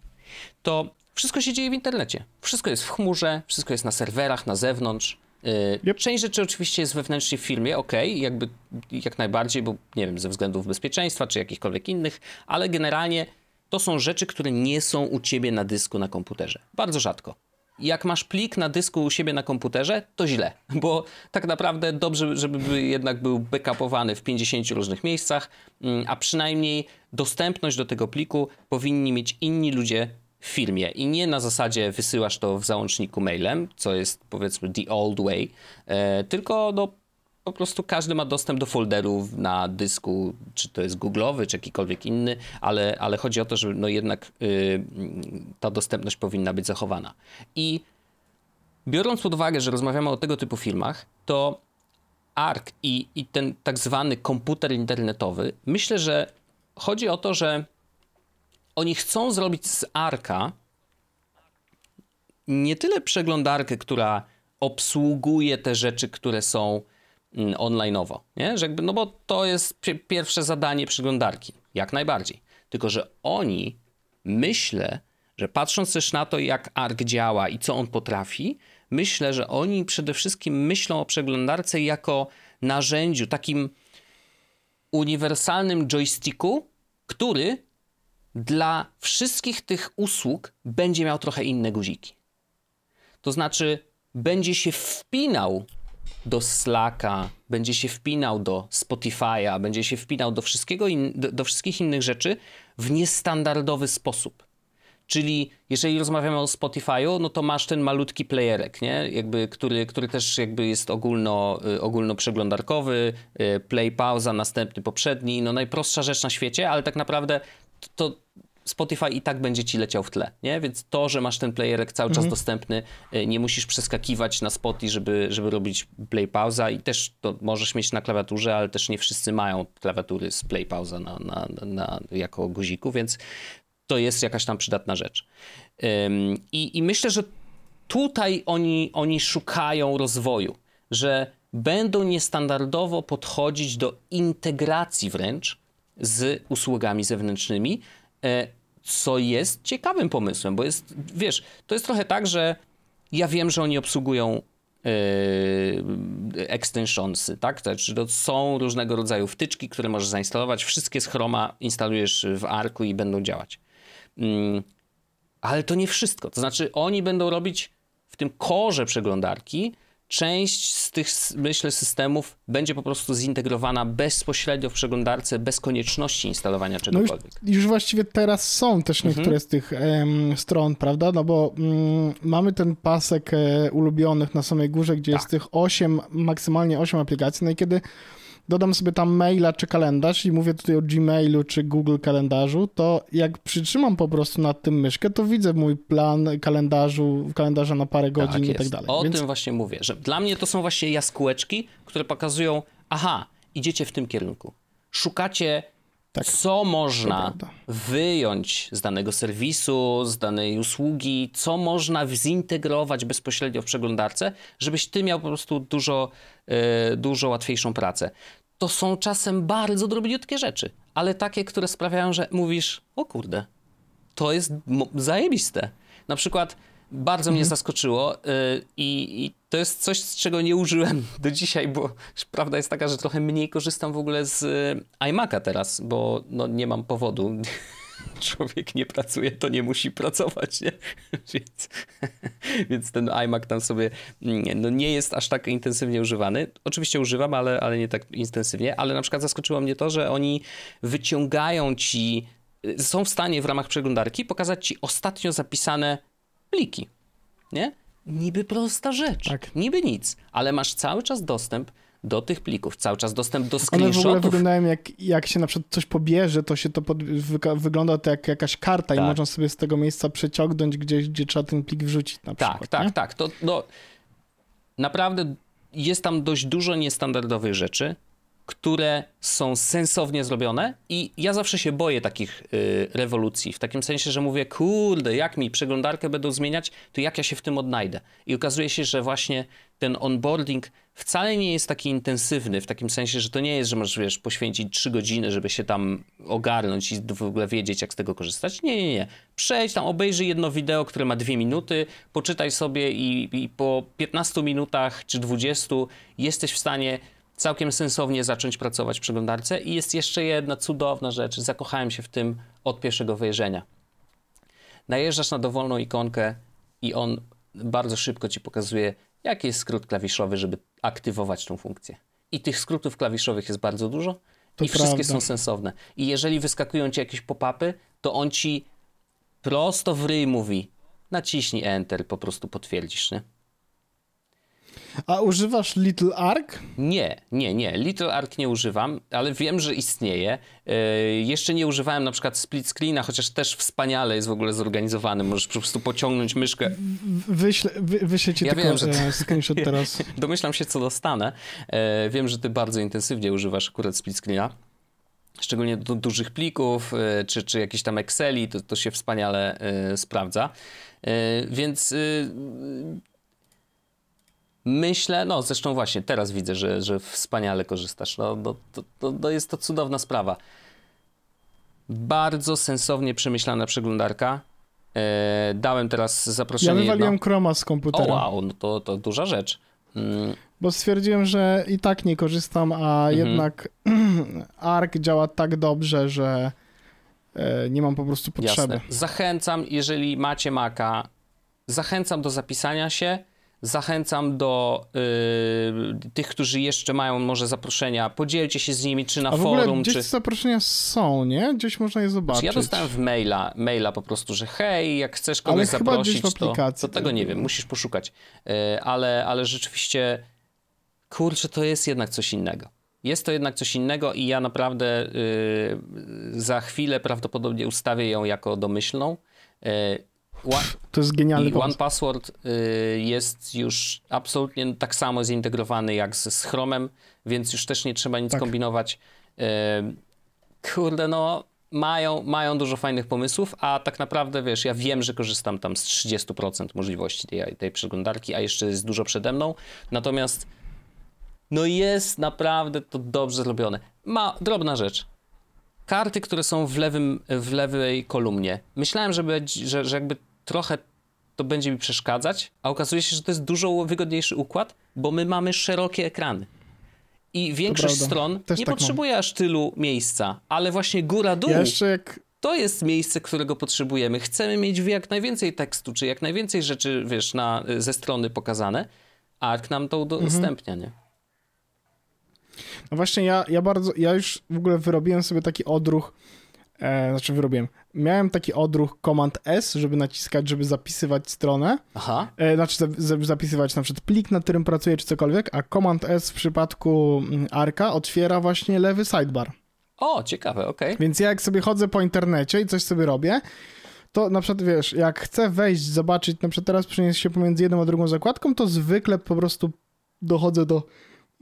To wszystko się dzieje w internecie. Wszystko jest w chmurze, wszystko jest na serwerach, na zewnątrz. Yep. E, część rzeczy oczywiście jest wewnętrznie w firmie, ok, jakby jak najbardziej, bo nie wiem, ze względów bezpieczeństwa czy jakichkolwiek innych, ale generalnie to są rzeczy, które nie są u ciebie na dysku na komputerze. Bardzo rzadko. jak masz plik na dysku u siebie na komputerze, to źle, (laughs) bo tak naprawdę dobrze, żeby jednak był backupowany w 50 różnych miejscach, mm, a przynajmniej dostępność do tego pliku powinni mieć inni ludzie w firmie i nie na zasadzie wysyłasz to w załączniku mailem, co jest powiedzmy the old way, e, tylko no, po prostu każdy ma dostęp do folderów na dysku, czy to jest googlowy, czy jakikolwiek inny, ale, ale chodzi o to, że no jednak y, ta dostępność powinna być zachowana. I biorąc pod uwagę, że rozmawiamy o tego typu filmach, to ARC i, i ten tak zwany komputer internetowy, myślę, że chodzi o to, że oni chcą zrobić z ARKA nie tyle przeglądarkę, która obsługuje te rzeczy, które są mm, online'owo, nie? Że jakby, no bo to jest pierwsze zadanie przeglądarki, jak najbardziej. Tylko, że oni, myślę, że patrząc też na to, jak ARK działa i co on potrafi, myślę, że oni przede wszystkim myślą o przeglądarce jako narzędziu, takim uniwersalnym joysticku, który dla wszystkich tych usług będzie miał trochę inne guziki. To znaczy, będzie się wpinał do Slacka, będzie się wpinał do Spotify'a, będzie się wpinał do, wszystkiego in, do, do wszystkich innych rzeczy w niestandardowy sposób. Czyli jeżeli rozmawiamy o Spotify'u, no to masz ten malutki playerek, nie? Jakby, który, który też jakby jest ogólno, y, ogólno przeglądarkowy, y, play, pauza, następny, poprzedni, no najprostsza rzecz na świecie, ale tak naprawdę to Spotify i tak będzie ci leciał w tle, nie? Więc to, że masz ten playerek cały czas mhm. dostępny, y, nie musisz przeskakiwać na Spotify, żeby, żeby robić play pauza i też to możesz mieć na klawiaturze, ale też nie wszyscy mają klawiatury z play pauza na, na, na, jako guziku, więc to jest jakaś tam przydatna rzecz. I, i myślę, że tutaj oni, oni szukają rozwoju, że będą niestandardowo podchodzić do integracji wręcz z usługami zewnętrznymi, e, co jest ciekawym pomysłem, bo jest, wiesz, to jest trochę tak, że ja wiem, że oni obsługują yy, extensionsy, tak? To znaczy, to są różnego rodzaju wtyczki, które możesz zainstalować. Wszystkie z Chroma instalujesz w Arku i będą działać. Mm, ale to nie wszystko. To znaczy, oni będą robić w tym korze przeglądarki. Część z tych, myślę, systemów będzie po prostu zintegrowana bezpośrednio w przeglądarce, bez konieczności instalowania czegokolwiek. No już, już, właściwie teraz są też niektóre mhm. z tych em, stron, prawda? No bo mm, mamy ten pasek e, ulubionych na samej górze, gdzie tak. jest tych 8, maksymalnie 8 aplikacji. No i kiedy dodam sobie tam maila czy kalendarz i mówię tutaj o Gmailu czy Google kalendarzu, to jak przytrzymam po prostu nad tym myszkę, to widzę mój plan kalendarzu, kalendarza na parę godzin tak i tak dalej. O Więc... tym właśnie mówię, że dla mnie to są właśnie jaskółeczki, które pokazują, aha, idziecie w tym kierunku. Szukacie tak, co można wyjąć z danego serwisu, z danej usługi, co można zintegrować bezpośrednio w przeglądarce, żebyś ty miał po prostu dużo, yy, dużo łatwiejszą pracę. To są czasem bardzo drobniutkie rzeczy, ale takie, które sprawiają, że mówisz, o kurde, to jest zajebiste. Na przykład bardzo mnie mhm. zaskoczyło y, i, i, to jest coś, z czego nie użyłem (laughs) do dzisiaj, bo prawda jest taka, że trochę mniej korzystam w ogóle z y, iMac'a teraz, bo no, nie mam powodu. (laughs) Człowiek nie pracuje, to nie musi pracować, nie? (laughs) Więc, więc ten iMac tam sobie mm, no, nie jest aż tak intensywnie używany. Oczywiście używam, ale, ale nie tak intensywnie, ale na przykład zaskoczyło mnie to, że oni wyciągają ci, y, są w stanie w ramach przeglądarki pokazać ci ostatnio zapisane pliki. Nie? Niby prosta rzecz, tak. niby nic, ale masz cały czas dostęp do tych plików, cały czas dostęp do screenshotów. One w ogóle wyglądają jak, jak się na przykład coś pobierze, to się to pod, wygląda to jak jakaś karta tak. i można sobie z tego miejsca przeciągnąć gdzieś, gdzie trzeba ten plik wrzucić na tak, przykład. Tak, tak, tak. To no, naprawdę jest tam dość dużo niestandardowych rzeczy które są sensownie zrobione i ja zawsze się boję takich y, rewolucji, w takim sensie, że mówię, kurde, jak mi przeglądarkę będą zmieniać, to jak ja się w tym odnajdę? I okazuje się, że właśnie ten onboarding wcale nie jest taki intensywny, w takim sensie, że to nie jest, że możesz, wiesz, poświęcić 3 godziny, żeby się tam ogarnąć i w ogóle wiedzieć, jak z tego korzystać. Nie, nie, nie. Przejdź tam, obejrzyj jedno wideo, które ma dwie minuty, poczytaj sobie i, i po 15 minutach czy 20 jesteś w stanie całkiem sensownie zacząć pracować w przeglądarce. I jest jeszcze jedna cudowna rzecz. Zakochałem się w tym od pierwszego wejrzenia. Najeżdżasz na dowolną ikonkę i on bardzo szybko ci pokazuje, jaki jest skrót klawiszowy, żeby aktywować tą funkcję. I tych skrótów klawiszowych jest bardzo dużo To i wszystkie prawda. są sensowne. I jeżeli wyskakują ci jakieś pop-upy, to on ci prosto w ryj mówi naciśnij Enter, po prostu potwierdzisz, nie? A używasz Little Arc? Nie, nie, nie. Little Arc nie używam, ale wiem, że istnieje. Yy, jeszcze nie używałem na przykład split screena, chociaż też wspaniale jest w ogóle zorganizowany. Możesz po prostu pociągnąć myszkę. Wyślę, wy, wyślę ci Ja tylko wiem, że ty- (laughs) screenshot teraz. (laughs) Domyślam się, co dostanę. E, wiem, że ty bardzo intensywnie używasz akurat split screena. Szczególnie do dużych plików, e, czy, czy jakichś tam Exceli, to, to się wspaniale e, sprawdza. E, więc e, myślę, no zresztą właśnie teraz widzę, że, że wspaniale korzystasz. No, no, to, to, to jest to cudowna sprawa. Bardzo sensownie przemyślana przeglądarka. E, dałem teraz Ja zaproszenie jedno. wywaliłem Chroma z O komputera, wow, no to, to duża rzecz. Mm, bo stwierdziłem, że i tak nie korzystam, a Mhm. jednak (clears throat) Arc działa tak dobrze, że e, nie mam po prostu potrzeby. Jasne. Zachęcam, jeżeli macie Maca, zachęcam do zapisania się, zachęcam do y, tych, którzy jeszcze mają może zaproszenia, podzielcie się z nimi, czy na A w ogóle forum, gdzieś czy... zaproszenia są, nie? Gdzieś można je zobaczyć. Czy ja dostałem w maila, maila po prostu, że hej, jak chcesz Ale kogoś chyba zaprosić, to, aplikacji to tego nie wiem, musisz poszukać. Y, ale, ale rzeczywiście, kurczę, to jest jednak coś innego. Jest to jednak coś innego i ja naprawdę y, za chwilę prawdopodobnie ustawię ją jako domyślną. Ła- To jest genialny pomysł. One Password y, jest już absolutnie tak samo zintegrowany jak z, z Chromem, więc już też nie trzeba nic Tak. kombinować. Y, kurde, no mają, mają dużo fajnych pomysłów, a tak naprawdę, wiesz, ja wiem, że korzystam tam z 30% możliwości tej, tej przeglądarki, a jeszcze jest dużo przede mną. Natomiast no jest naprawdę to dobrze zrobione. Ma drobna rzecz. Karty, które są w, lewym, w lewej kolumnie. Myślałem, że, będzie, że, że jakby trochę to będzie mi przeszkadzać, a okazuje się, że to jest dużo wygodniejszy układ, bo my mamy szerokie ekrany. I większość stron Też nie tak mam. potrzebuje aż tylu miejsca, ale właśnie góra-dół Ja jak to jest miejsce, którego potrzebujemy. Chcemy mieć jak najwięcej tekstu, czy jak najwięcej rzeczy, wiesz, na, ze strony pokazane, a Ark nam to Mhm. udostępnia, nie? No właśnie ja, ja bardzo, ja już w ogóle wyrobiłem sobie taki odruch, e, znaczy wyrobiłem, miałem taki odruch Command S, żeby naciskać, żeby zapisywać stronę, Aha, e, znaczy za, zapisywać na przykład plik, na którym pracuję, czy cokolwiek, a Command S w przypadku mm, Arka otwiera właśnie lewy sidebar. o, ciekawe, okej. Więc ja jak sobie chodzę po internecie i coś sobie robię, to na przykład wiesz, jak chcę wejść, zobaczyć, na przykład teraz przenieść się pomiędzy jedną a drugą zakładką, to zwykle po prostu dochodzę do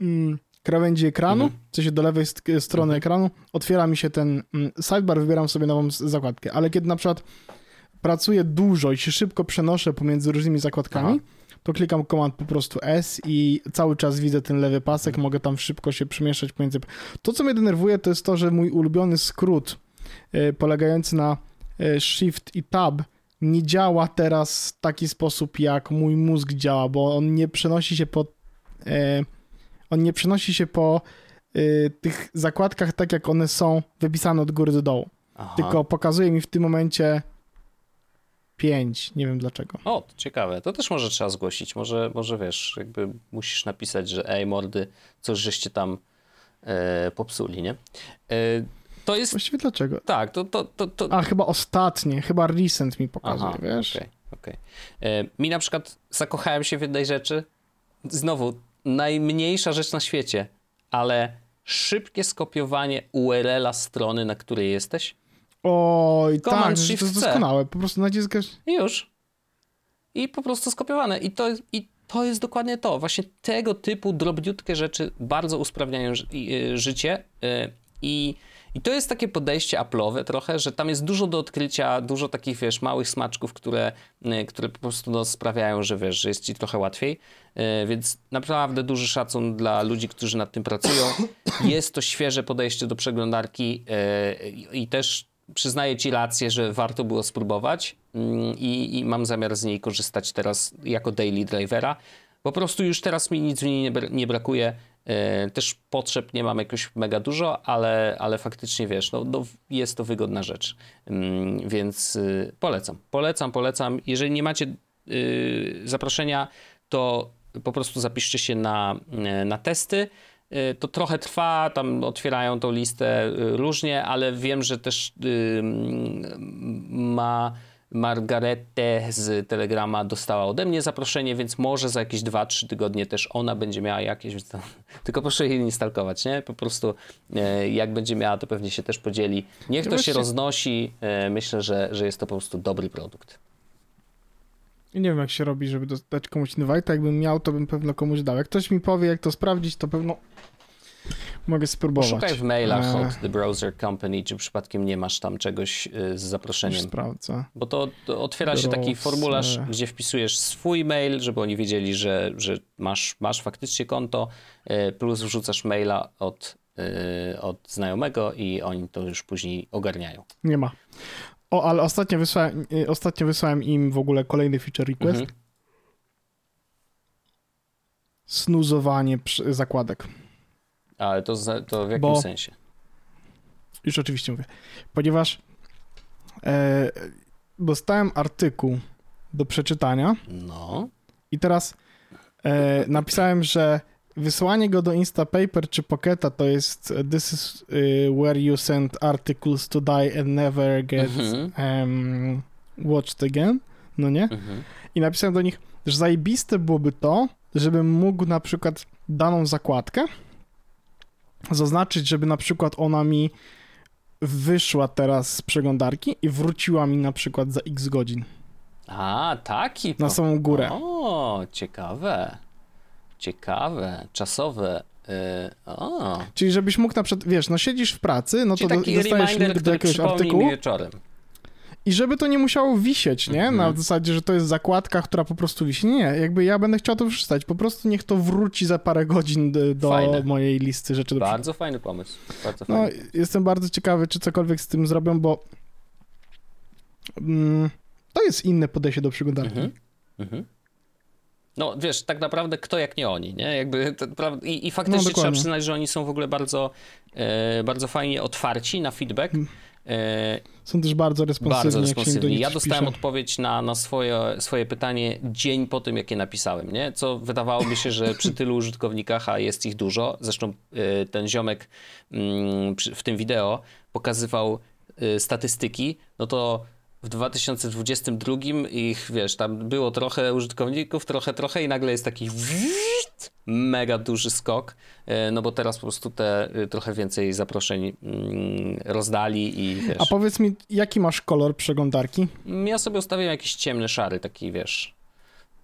mm, krawędzi ekranu, Mhm. w sensie do lewej st- strony ekranu, otwiera mi się ten mm, sidebar, wybieram sobie nową zakładkę, ale kiedy na przykład pracuję dużo i się szybko przenoszę pomiędzy różnymi zakładkami, to klikam komand po prostu S i cały czas widzę ten lewy pasek, mogę tam szybko się przemieszczać pomiędzy... To, co mnie denerwuje, to jest to, że mój ulubiony skrót y, polegający na y, Shift i Tab nie działa teraz w taki sposób, jak mój mózg działa, bo on nie przenosi się po... y, on nie przenosi się po y, tych zakładkach tak, jak one są wypisane od góry do dołu. Aha. Tylko pokazuje mi w tym momencie 5. Nie wiem dlaczego. O, to ciekawe. To też może trzeba zgłosić. Może, może wiesz, jakby musisz napisać, że ej, mordy, coś żeście tam e, popsuli, nie? E, to jest... Właściwie dlaczego? Tak, to... to, to, to... A, chyba ostatnie, chyba recent mi pokazuje, Aha, wiesz? okej, okej. E, Mi na przykład zakochałem się w jednej rzeczy. Znowu, najmniejsza rzecz na świecie, ale szybkie skopiowanie URL-a strony, na której jesteś Oj, Command tak, to jest doskonałe. Po prostu naciskasz... i już. I po prostu skopiowane. I to, I to jest dokładnie to. Właśnie tego typu drobniutkie rzeczy bardzo usprawniają y, życie. y, I, I to jest takie podejście Apple'owe trochę, że tam jest dużo do odkrycia, dużo takich, wiesz, małych smaczków, które, y, które po prostu no, sprawiają, że wiesz, że jest ci trochę łatwiej. Y, Więc naprawdę duży szacun dla ludzi, którzy nad tym pracują. (coughs) Jest to świeże podejście do przeglądarki y, i też przyznaję ci rację, że warto było spróbować mm, i, i mam zamiar z niej korzystać teraz jako daily drivera. Po prostu już teraz mi nic w niej nie brakuje. E, Też potrzeb nie mam jakoś mega dużo, ale, ale faktycznie wiesz, no, no, jest to wygodna rzecz. Mm, Więc y, polecam, polecam, polecam. Jeżeli nie macie y, zaproszenia, to po prostu zapiszcie się na, y, na testy. To trochę trwa, tam otwierają tą listę różnie, ale wiem, że też y, ma Margaretę z Telegrama dostała ode mnie zaproszenie, więc może za jakieś 2-3 tygodnie też ona będzie miała jakieś, (laughs) tylko proszę jej nie stalkować, nie? Po prostu e, jak będzie miała, to pewnie się też podzieli. Niech to się roznosi. E, myślę, że, że jest to po prostu dobry produkt. I nie wiem, jak się robi, żeby dać komuś invite. Jakbym miał, to bym pewno komuś dał. Jak ktoś mi powie, jak to sprawdzić, to pewno mogę spróbować. Szukaj w mailach Eee, od The Browser Company, czy przypadkiem nie masz tam czegoś e, z Już zaproszeniem. sprawdzę. Bo to, to otwiera się taki Browser. formularz, gdzie wpisujesz swój mail, żeby oni wiedzieli, że, że masz, masz faktycznie konto, e, plus wrzucasz maila od, e, od znajomego i oni to już później ogarniają. Nie ma. O, ale ostatnio wysłałem, ostatnio wysłałem im w ogóle kolejny feature request. Mhm. Snuzowanie zakładek. Ale to, to w jakim Bo- sensie? Już oczywiście mówię. Ponieważ e, dostałem artykuł do przeczytania No. i teraz e, napisałem, że wysłanie go do Instapaper czy Pocketa to jest this is y, where you send articles to die and never get Mhm. em, watched again, no nie? Mhm. I napisałem do nich, że zajebiste byłoby to, żebym mógł na przykład daną zakładkę zaznaczyć, żeby na przykład ona mi wyszła teraz z przeglądarki i wróciła mi na przykład za x godzin A, taki. na samą górę. O, ciekawe. Ciekawe, czasowe. e, o. Czyli żebyś mógł na przykład, wiesz, no siedzisz w pracy, no Czyli to taki dostajesz reminder, link do jakiegoś artykułu mi wieczorem. I żeby to nie musiało wisieć, nie? Mhm. Na zasadzie, że to jest zakładka, która po prostu wisi. Nie, jakby ja będę chciał to przeczytać. Po prostu niech to wróci za parę godzin do, Fajne. mojej listy rzeczy do Bardzo fajny pomysł. Bardzo No, fajny. jestem bardzo ciekawy, czy cokolwiek z tym zrobią, bo mm, to jest inne podejście do przeglądarki. Mhm. Mhm. No wiesz, tak naprawdę kto jak nie oni, nie? Jakby to, i, I faktycznie No, trzeba przyznać, że oni są w ogóle bardzo, e, bardzo fajnie otwarci na feedback. E, Są też bardzo responsywni. bardzo jak responsywni. Ja dostałem pisze. odpowiedź na, na swoje, swoje pytanie dzień po tym, jakie napisałem, nie? Co wydawałoby się, że przy tylu użytkownikach, a jest ich dużo, zresztą e, ten ziomek mm, w tym wideo pokazywał e, statystyki, no to w 2022 ich, wiesz, tam było trochę użytkowników, trochę, trochę i nagle jest taki mega duży skok, e, no bo teraz po prostu te e, trochę więcej zaproszeń mm, rozdali i wiesz... A powiedz mi, jaki masz kolor przeglądarki? Ja sobie ustawiam jakiś ciemny, szary, taki wiesz.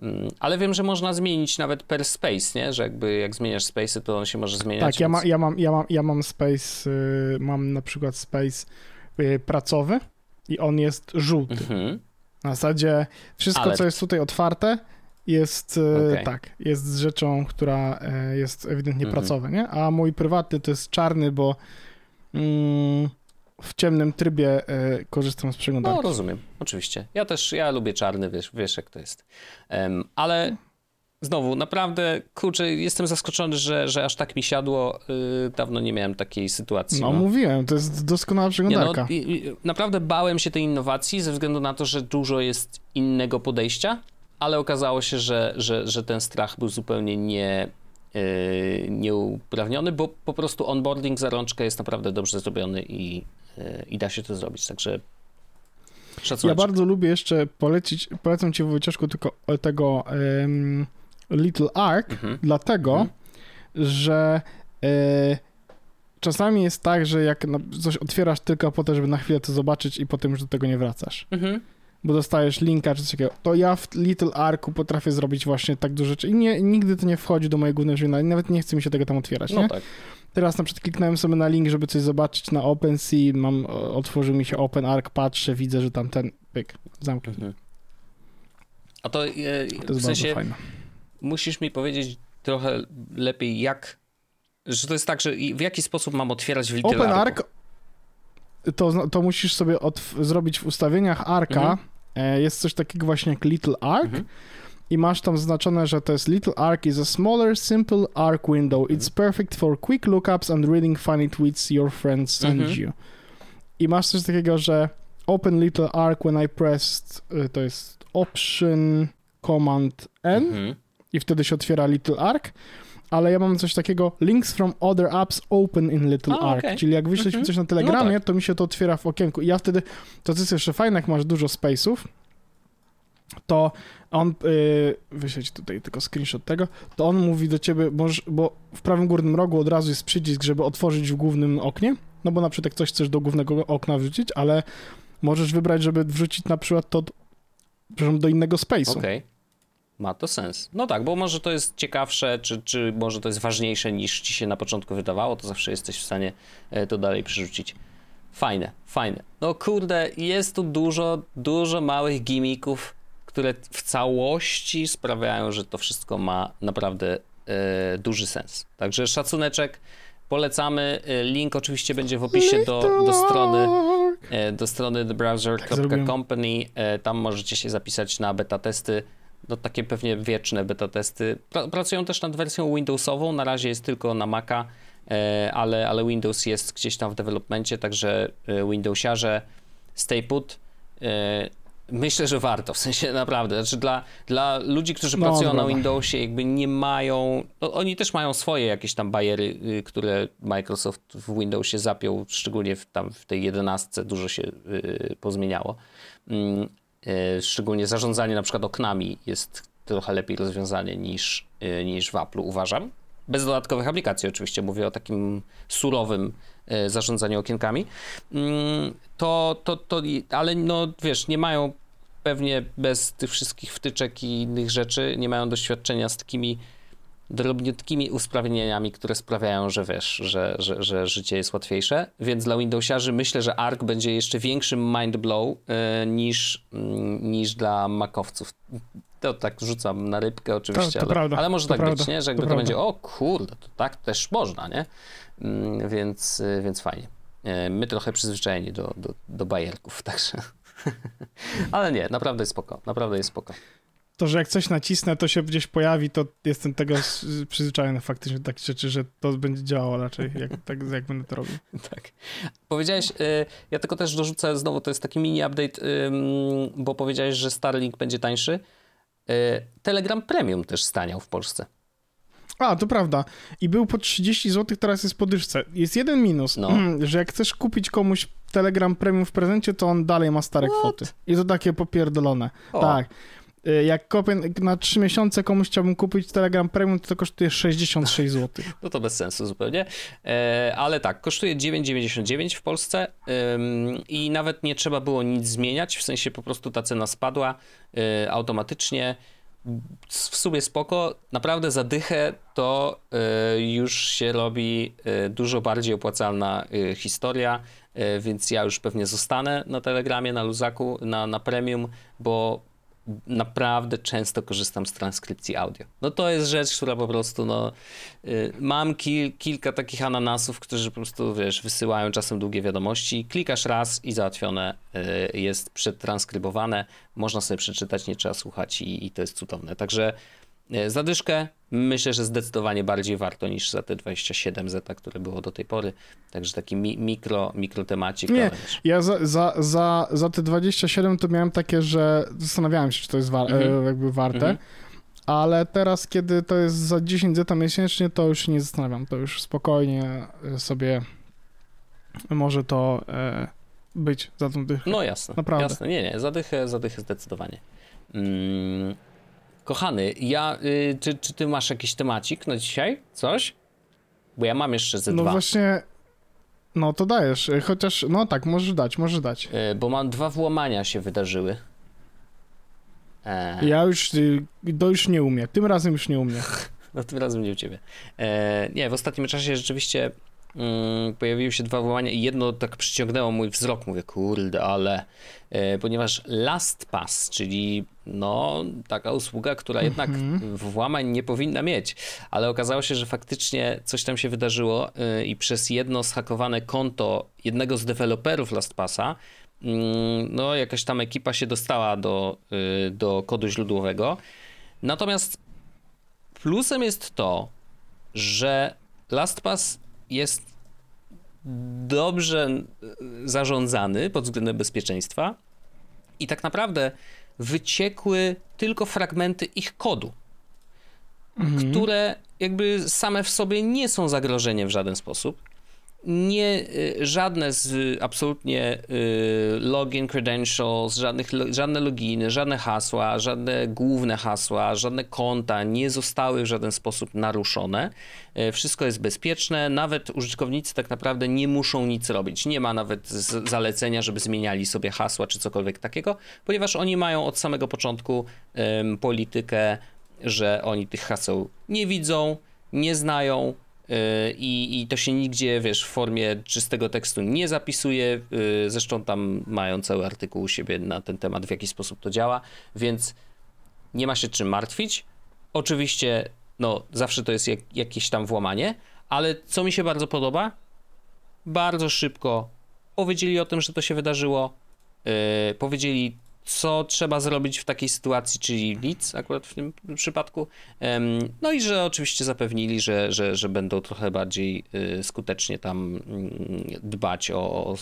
Mm, Ale wiem, że można zmienić nawet per space, nie? Że jakby jak zmieniasz space'y, to on się może zmieniać. Tak, ja, ma, ja, mam, ja, mam, ja mam space, y, mam na przykład space y, pracowy i on jest żółty. Mhm. Na zasadzie wszystko, Ale- co jest tutaj otwarte, jest y, Okej. tak, jest rzeczą, która y, jest ewidentnie Mhm. pracowa, nie? A mój prywatny to jest czarny, bo mm, w ciemnym trybie y, korzystam z przeglądarki. No, rozumiem, oczywiście. Ja też, ja lubię czarny, wiesz, wiesz jak to jest. Em, ale znowu, naprawdę, kurczę, jestem zaskoczony, że, że aż tak mi siadło. Y, dawno nie miałem takiej sytuacji. No, mówiłem, to jest doskonała Nie, przeglądarka. no, i, i, naprawdę bałem się tej innowacji ze względu na to, że dużo jest innego podejścia, ale okazało się, że, że, że ten strach był zupełnie nie, yy, nieuprawniony, bo po prostu onboarding za rączkę jest naprawdę dobrze zrobiony i, yy, i da się to zrobić, także Ja szacunek. bardzo lubię jeszcze polecić, polecam ci Wojcieszku tylko tego Little Ark, Mhm. dlatego, Mhm. że e, czasami jest tak, że jak coś otwierasz tylko po to, żeby na chwilę to zobaczyć i potem już do tego nie wracasz. Mhm. Bo dostajesz linka czy coś takiego. To ja w Little Arku potrafię zrobić właśnie tak dużo rzeczy i nie, nigdy to nie wchodzi do mojej głównej przeglądarki, nawet nie chce mi się tego tam otwierać, No nie? tak. Teraz na przykład kliknąłem sobie na link, żeby coś zobaczyć na OpenSea, mam, otworzył mi się OpenArc, patrzę, widzę, że tam ten, pyk, zamknij. Mhm. A to, yy, To jest w bardzo sensie fajne. Musisz mi powiedzieć trochę lepiej, jak. Że to jest tak, że w jaki sposób mam otwierać w Little OpenArc Arku? to, to musisz sobie zrobić w ustawieniach Arka. Mhm. E, jest coś takiego właśnie jak Little Arc. Mhm. I masz tam zaznaczone, że to jest Little Arc is a smaller, simple arc window. Mhm. It's perfect for quick lookups and reading funny tweets your friends send Mhm. you. I masz coś takiego, że Open Little Arc when I pressed, y, to jest option Command N Mhm. I wtedy się otwiera Little Arc, ale ja mam coś takiego links from other apps open in Little A, Arc, okej. czyli jak wyślesz mi Mhm. coś na Telegramie, No tak. to mi się to otwiera w okienku i ja wtedy, to jest jeszcze fajne, jak masz dużo space'ów, to on, yy, wyśleć tutaj tylko screenshot tego, to on mówi do ciebie, możesz, bo w prawym górnym rogu od razu jest przycisk, żeby otworzyć w głównym oknie, no bo na przykład jak coś chcesz do głównego okna wrzucić, ale możesz wybrać, żeby wrzucić na przykład to, przepraszam, do innego space'u. Okej. Ma to sens. No tak, bo może to jest ciekawsze, czy, czy może to jest ważniejsze niż ci się na początku wydawało, to zawsze jesteś w stanie e, to dalej przerzucić. Fajne, fajne. No kurde, jest tu dużo, dużo małych gimików, które w całości sprawiają, że to wszystko ma naprawdę e, duży sens. Także szacuneczek, polecamy. E, Link oczywiście będzie w opisie do, do strony do strony thebrowser.company. E, Tam możecie się zapisać na beta testy. No takie pewnie wieczne beta testy. Pra- Pracują też nad wersją Windowsową. Na razie jest tylko na Maca, e, ale, ale Windows jest gdzieś tam w developmencie, także e, Windowsiarze stay put. E, Myślę, że warto, w sensie naprawdę. Znaczy dla, dla ludzi, którzy No, pracują na dobra. Windowsie, jakby nie mają. No, oni też mają swoje jakieś tam bariery, y, które Microsoft w Windowsie zapiął, szczególnie w, tam w tej 11 dużo się y, pozmieniało. Y, szczególnie zarządzanie na przykład oknami jest trochę lepiej rozwiązanie niż, y, niż w Apple'u, uważam. Bez dodatkowych aplikacji oczywiście, mówię o takim surowym y, zarządzaniu okienkami. Mm, To, to, to, ale no wiesz, nie mają pewnie bez tych wszystkich wtyczek i innych rzeczy, nie mają doświadczenia z takimi drobniutkimi usprawnieniami, które sprawiają, że wiesz, że, że, że życie jest łatwiejsze. Więc dla Windowsiarzy myślę, że ARC będzie jeszcze większym mind blow y, niż, mm, niż dla makowców. To tak rzucam na rybkę oczywiście, To- to ale, prawda, ale może tak być, prawda, nie? że jakby to to, będzie, o kurde, to tak też można, nie? Mm, Więc, y, więc fajnie. Y, My trochę przyzwyczajeni do, do, do bajerków, także... (laughs) Ale nie, naprawdę jest spoko, naprawdę jest spoko. To, że jak coś nacisnę, to się gdzieś pojawi, to jestem tego przyzwyczajony faktycznie takich rzeczy, że to będzie działało raczej, jak, tak, jak będę to robił. (laughs) Tak. Powiedziałeś, y, ja tylko też dorzucę znowu, to jest taki mini update, bo powiedziałeś, że Starlink będzie tańszy. Y, Telegram Premium też staniał w Polsce. A, to prawda. I był po 30 zł, teraz jest po dyszce. Jest jeden minus, No. (clears throat) że jak chcesz kupić komuś Telegram Premium w prezencie, to on dalej ma stare What? kwoty. I to takie popierdolone. O, Tak. Y, Jak kopię na 3 miesiące komuś chciałbym kupić Telegram Premium, to to kosztuje 66 zł. No to bez sensu zupełnie. E, ale tak, kosztuje 9,99 w Polsce i nawet nie trzeba było nic zmieniać, w sensie po prostu ta cena spadła y, automatycznie. W sumie spoko, naprawdę za dychę to y, już się robi dużo bardziej opłacalna historia, więc ja już pewnie zostanę na Telegramie, na Luzaku, na, na Premium, bo naprawdę często korzystam z transkrypcji audio. No to jest rzecz, która po prostu, no, y, mam kil, kilka takich ananasów, którzy po prostu, wiesz, wysyłają czasem długie wiadomości, klikasz raz i załatwione, y, jest przetranskrybowane, można sobie przeczytać, nie trzeba słuchać i, i to jest cudowne. Także zadyszkę myślę, że zdecydowanie bardziej warto niż za te 27 zeta, które było do tej pory. Także taki mi, mikro, mikro temacik. Nie. Ja za, za, za, za te 27 to miałem takie, że zastanawiałem się, czy to jest wa- Mhm. e, jakby warte. Mhm. Ale teraz, kiedy to jest za 10 zeta miesięcznie, to już się nie zastanawiam. To już spokojnie e, sobie może to e, być za tą dychę. No jasne, Naprawdę. jasne. Nie, nie, zadychę, zadychę zdecydowanie. Mm, kochany, ja, y, czy, czy ty masz jakiś temacik na dzisiaj? Coś? Bo ja mam jeszcze ze No dwa. właśnie, no to dajesz. e, Chociaż, no tak, możesz dać, możesz dać. Y, bo mam dwa włamania się wydarzyły. E, Ja już, y, to już nie umiem. Tym razem już nie umiem. (laughs) No tym razem nie u ciebie. E, nie, w ostatnim czasie rzeczywiście pojawiły się dwa wołania i jedno tak przyciągnęło mój wzrok. Mówię, kurde, ale e, ponieważ LastPass, czyli no taka usługa, która jednak Mhm. włamań nie powinna mieć, ale okazało się, że faktycznie coś tam się wydarzyło e, i przez jedno zhakowane konto jednego z deweloperów LastPassa mm, no jakaś tam ekipa się dostała do, e, do kodu źródłowego. Natomiast Plusem jest to, że LastPass jest dobrze y, zarządzany pod względem bezpieczeństwa i tak naprawdę wyciekły tylko fragmenty ich kodu, Mhm. które jakby same w sobie nie są zagrożeniem w żaden sposób. Nie, y, żadne z absolutnie y, login credentials, żadnych, żadne loginy, żadne hasła, żadne główne hasła, żadne konta nie zostały w żaden sposób naruszone. Y, Wszystko jest bezpieczne, nawet użytkownicy tak naprawdę nie muszą nic robić. Nie ma nawet zalecenia, żeby zmieniali sobie hasła czy cokolwiek takiego, ponieważ oni mają od samego początku politykę, że oni tych haseł nie widzą, nie znają i, i to się nigdzie, wiesz, w formie czystego tekstu nie zapisuje. Yy, Zresztą tam mają cały artykuł u siebie na ten temat, w jaki sposób to działa, więc nie ma się czym martwić. Oczywiście, no, zawsze to jest jak, jakieś tam włamanie, ale co mi się bardzo podoba, bardzo szybko powiedzieli o tym, że to się wydarzyło, yy, powiedzieli, co trzeba zrobić w takiej sytuacji, czyli nic akurat w tym przypadku. No i że oczywiście zapewnili, że, że, że będą trochę bardziej y, skutecznie tam mm, dbać o, o,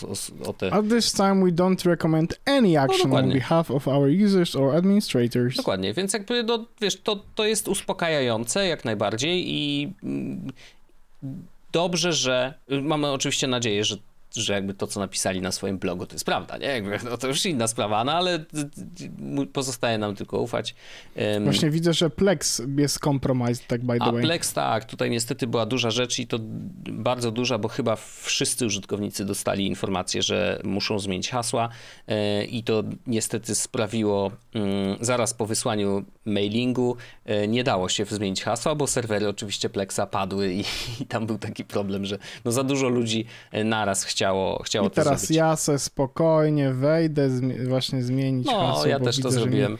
o, te. At this time, we don't recommend any action on dokładnie. behalf of our users or administrators. Dokładnie, więc jakby, no, wiesz, to, to jest uspokajające jak najbardziej i mm, dobrze, że mamy oczywiście nadzieję, że że jakby to, co napisali na swoim blogu, to jest prawda, nie? Jakby, no to już inna sprawa, no ale pozostaje nam tylko ufać. Em, Właśnie widzę, że Plex jest compromised, tak by the A way. Plex tak, tutaj niestety była duża rzecz i to bardzo duża, bo chyba wszyscy użytkownicy dostali informację, że muszą zmienić hasła e, i to niestety sprawiło mm, zaraz po wysłaniu mailingu e, nie dało się zmienić hasła, bo serwery oczywiście Plexa padły i, i tam był taki problem, że no za dużo ludzi e, naraz chciało, chciało I to teraz zrobić. ja se spokojnie wejdę, zmi- właśnie zmienić No, hasło, ja bo też to widzę, mi- zrobiłem.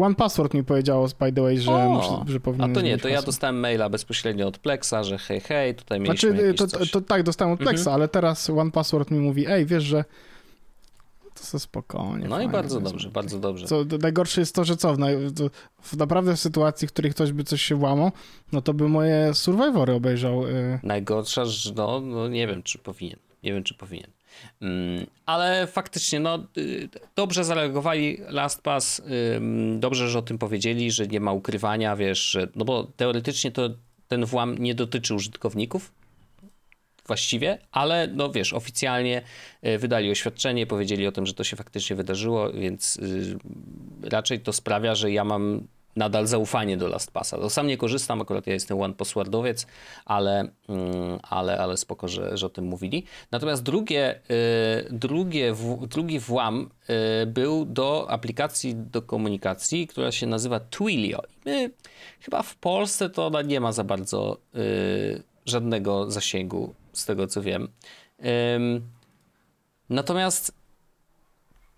One Password mi powiedziało, by the way, że, O, muszę, że A powinienem to nie, to ja hasło. dostałem maila bezpośrednio od Plexa, że hej, hej, tutaj mieliśmy Znaczy, jakieś to, coś. to, to tak, dostałem od Plexa, Mhm. ale teraz One Password mi mówi, ej, wiesz, że to se spokojnie. No i bardzo to jest- dobrze, bardzo dobrze. Co, to najgorsze jest to, że co, w, to w naprawdę w sytuacji, w której ktoś by coś się włamał, no to by moje Survivory obejrzał. Y, Najgorsza, że no, no nie wiem, czy powinien. Nie wiem, czy powinien. Mm, ale faktycznie, no, y, dobrze zareagowali LastPass, dobrze, że o tym powiedzieli, że nie ma ukrywania, wiesz, że, no bo teoretycznie to ten włam nie dotyczy użytkowników właściwie, ale no wiesz, oficjalnie y, wydali oświadczenie, powiedzieli o tym, że to się faktycznie wydarzyło, więc y, raczej to sprawia, że ja mam nadal zaufanie do LastPassa. To sam nie korzystam, akurat ja jestem one passwordowiec, ale, mm, ale, ale spoko, że, że o tym mówili. Natomiast drugie, y, drugie, drugi włam y, był do aplikacji do komunikacji, która się nazywa Twilio. My, chyba w Polsce to ona nie ma za bardzo y, żadnego zasięgu, z tego co wiem. Natomiast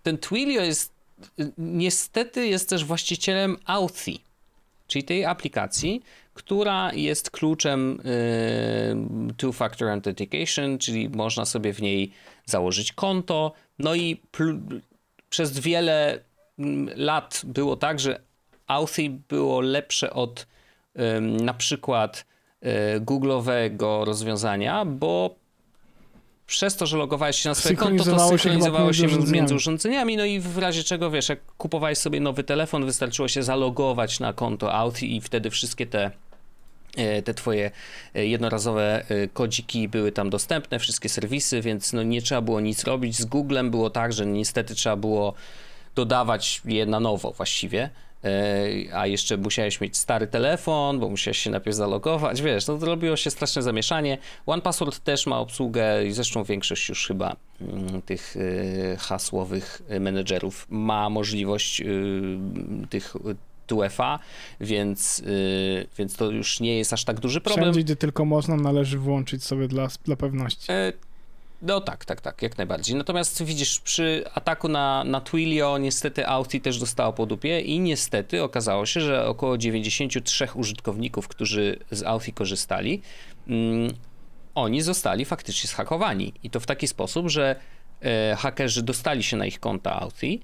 ten Twilio jest niestety jest też właścicielem Authy, czyli tej aplikacji, która jest kluczem y, two-factor authentication, czyli można sobie w niej założyć konto. No i przez wiele mm, lat było tak, że Authy było lepsze od ym, na przykład y, Google'owego rozwiązania, bo przez to, że logowałeś się na swoje konto, to Synchronizowało się między urządzeniami. urządzeniami, no i w razie czego, wiesz, jak kupowałeś sobie nowy telefon, wystarczyło się zalogować na konto Authy i wtedy wszystkie te e, te twoje e, jednorazowe e, kodziki były tam dostępne, wszystkie serwisy, więc no nie trzeba było nic robić. Z Googlem było tak, że niestety trzeba było dodawać je na nowo właściwie. E, A jeszcze musiałeś mieć stary telefon, bo musiałeś się najpierw zalogować, wiesz, no to robiło się straszne zamieszanie. OnePassword też ma obsługę i zresztą większość już chyba mm, tych e, hasłowych menedżerów ma możliwość y, tych 2FA, więc, y, więc to już nie jest aż tak duży problem. Wszędzie, gdzie tylko można, należy włączyć sobie dla, dla pewności. E, No tak, tak, tak, jak najbardziej. Natomiast widzisz, przy ataku na, na Twilio niestety Authy też dostało po dupie i niestety okazało się, że około 93 użytkowników, którzy z Authy korzystali, mm, oni zostali faktycznie zhakowani. I to w taki sposób, że e, hakerzy dostali się na ich konta Authy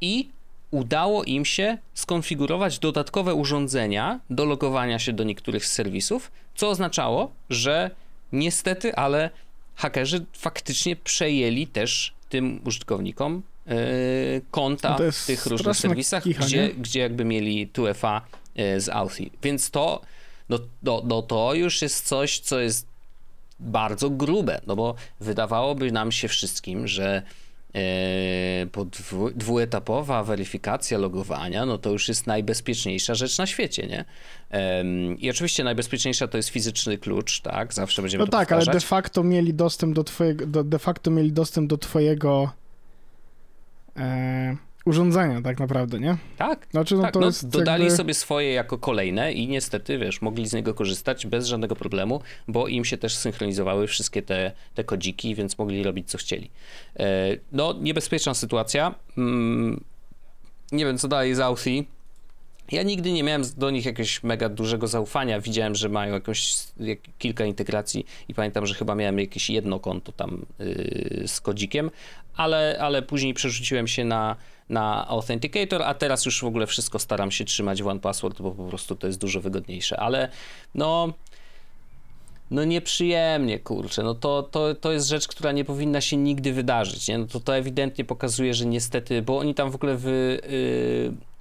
i udało im się skonfigurować dodatkowe urządzenia do logowania się do niektórych z serwisów, co oznaczało, że niestety, ale hakerzy faktycznie przejęli też tym użytkownikom konta No w tych różnych serwisach, kicha, gdzie, nie? gdzie jakby mieli 2FA e, z Authy. Więc to, no, no, no to już jest coś, co jest bardzo grube, no bo wydawałoby nam się wszystkim, że po dwu, dwuetapowa weryfikacja logowania, no to już jest najbezpieczniejsza rzecz na świecie, nie? I oczywiście najbezpieczniejsza to jest fizyczny klucz, tak? Zawsze będziemy No tak, ale powtarzać. de facto mieli dostęp do twojego, do, de facto mieli dostęp do twojego e, urządzenia tak naprawdę, nie? Tak, Znaczy, no tak, to no, jest dodali jakby... sobie swoje jako kolejne i niestety, wiesz, mogli z niego korzystać bez żadnego problemu, bo im się też synchronizowały wszystkie te, te kodziki, więc mogli robić co chcieli. E, No, niebezpieczna sytuacja. Mm, Nie wiem, co dalej z Authy. Ja nigdy nie miałem do nich jakiegoś mega dużego zaufania. Widziałem, że mają jakąś jak, kilka integracji i pamiętam, że chyba miałem jakieś jedno konto tam yy, z kodzikiem, ale, ale później przerzuciłem się na, na Authenticator, a teraz już w ogóle wszystko staram się trzymać w One Password, bo po prostu to jest dużo wygodniejsze, ale no no nieprzyjemnie, kurczę, no to, to, to jest rzecz, która nie powinna się nigdy wydarzyć, nie? No to, to ewidentnie pokazuje, że niestety, bo oni tam w ogóle wy, yy,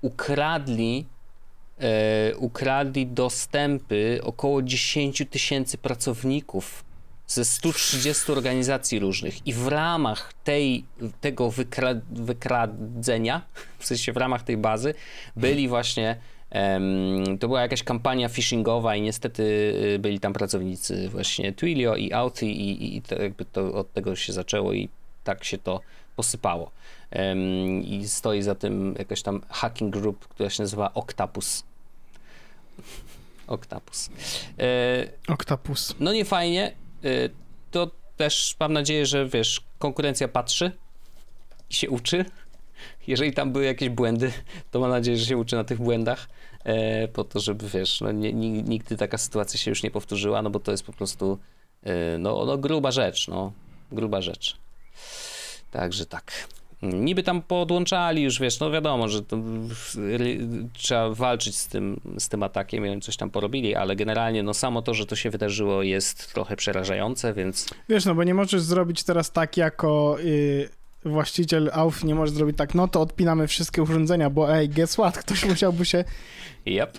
ukradli e, ukradli dostępy około 10 tysięcy pracowników ze 130 organizacji różnych. I w ramach tej, tego wykra, wykradzenia, w sensie w ramach tej bazy, byli właśnie to była jakaś kampania phishingowa i niestety y, byli tam pracownicy właśnie Twilio i Authy i, i, i to jakby to od tego się zaczęło i tak się to posypało. Em, I stoi za tym jakaś tam hacking group, która się nazywa Octapus. Octapus. E, Octopus. no nie fajnie. Y, To też mam nadzieję, że wiesz, konkurencja patrzy i się uczy. Jeżeli tam były jakieś błędy, to mam nadzieję, że się uczy na tych błędach, e, po to, żeby wiesz, no, nie, ni- nigdy taka sytuacja się już nie powtórzyła, no bo to jest po prostu e, no, no gruba rzecz, no, gruba rzecz. Także tak. Niby tam podłączali już, wiesz, no wiadomo, że to, trzeba walczyć z tym, z tym atakiem i oni coś tam porobili, ale generalnie no samo to, że to się wydarzyło jest trochę przerażające, więc Wiesz, no bo nie możesz zrobić teraz tak jako y, właściciel AUF, nie możesz zrobić tak, no to odpinamy wszystkie urządzenia, bo ej, guess what, ktoś musiałby się... Yep.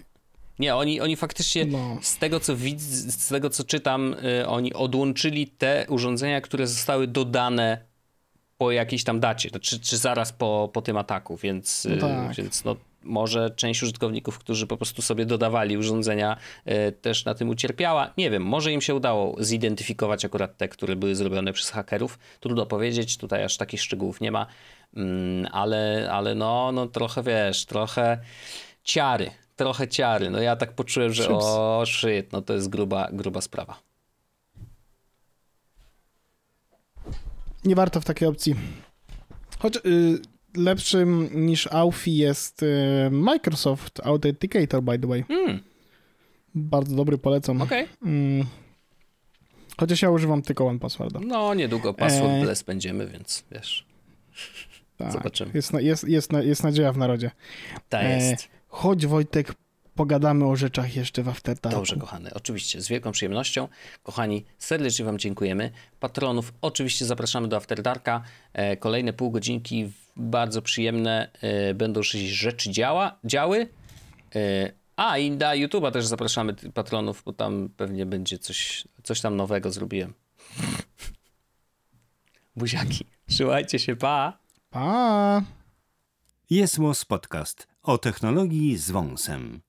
Nie, oni, oni faktycznie, No. z tego co widzę, z tego co czytam, y, oni odłączyli te urządzenia, które zostały dodane po jakiejś tam dacie, czy, czy zaraz po, po tym ataku, więc, No y, tak. więc no, może część użytkowników, którzy po prostu sobie dodawali urządzenia, y, też na tym ucierpiała. Nie wiem, może im się udało zidentyfikować akurat te, które były zrobione przez hakerów. Trudno powiedzieć, tutaj aż takich szczegółów nie ma, mm, ale, ale no, no trochę wiesz, trochę ciary, trochę ciary. No ja tak poczułem, że o shit, no to jest gruba, gruba sprawa. Nie warto w takiej opcji. Choć y, lepszym niż AUFI jest y, Microsoft Authenticator, by the way. Hmm, Bardzo dobry, polecam. okej. Mm. Chociaż ja używam tylko One Passworda. No niedługo password E. będziemy, więc wiesz, Tak. zobaczymy. Jest, jest, jest, jest nadzieja w narodzie. ta E, jest. Chodź Wojtek, pogadamy o rzeczach jeszcze w Afterdarku. Dobrze, kochany. Oczywiście, z wielką przyjemnością. Kochani, serdecznie Wam dziękujemy. Patronów oczywiście zapraszamy do After Darka. E, kolejne pół godzinki w- bardzo przyjemne. E, będą się rzeczy działa, działy. E, a i na YouTube'a też zapraszamy patronów, bo tam pewnie będzie coś, coś tam nowego zrobiłem. (laughs) Buziaki. Trzymajcie się, pa! Pa! Jest Podcast o technologii z wąsem.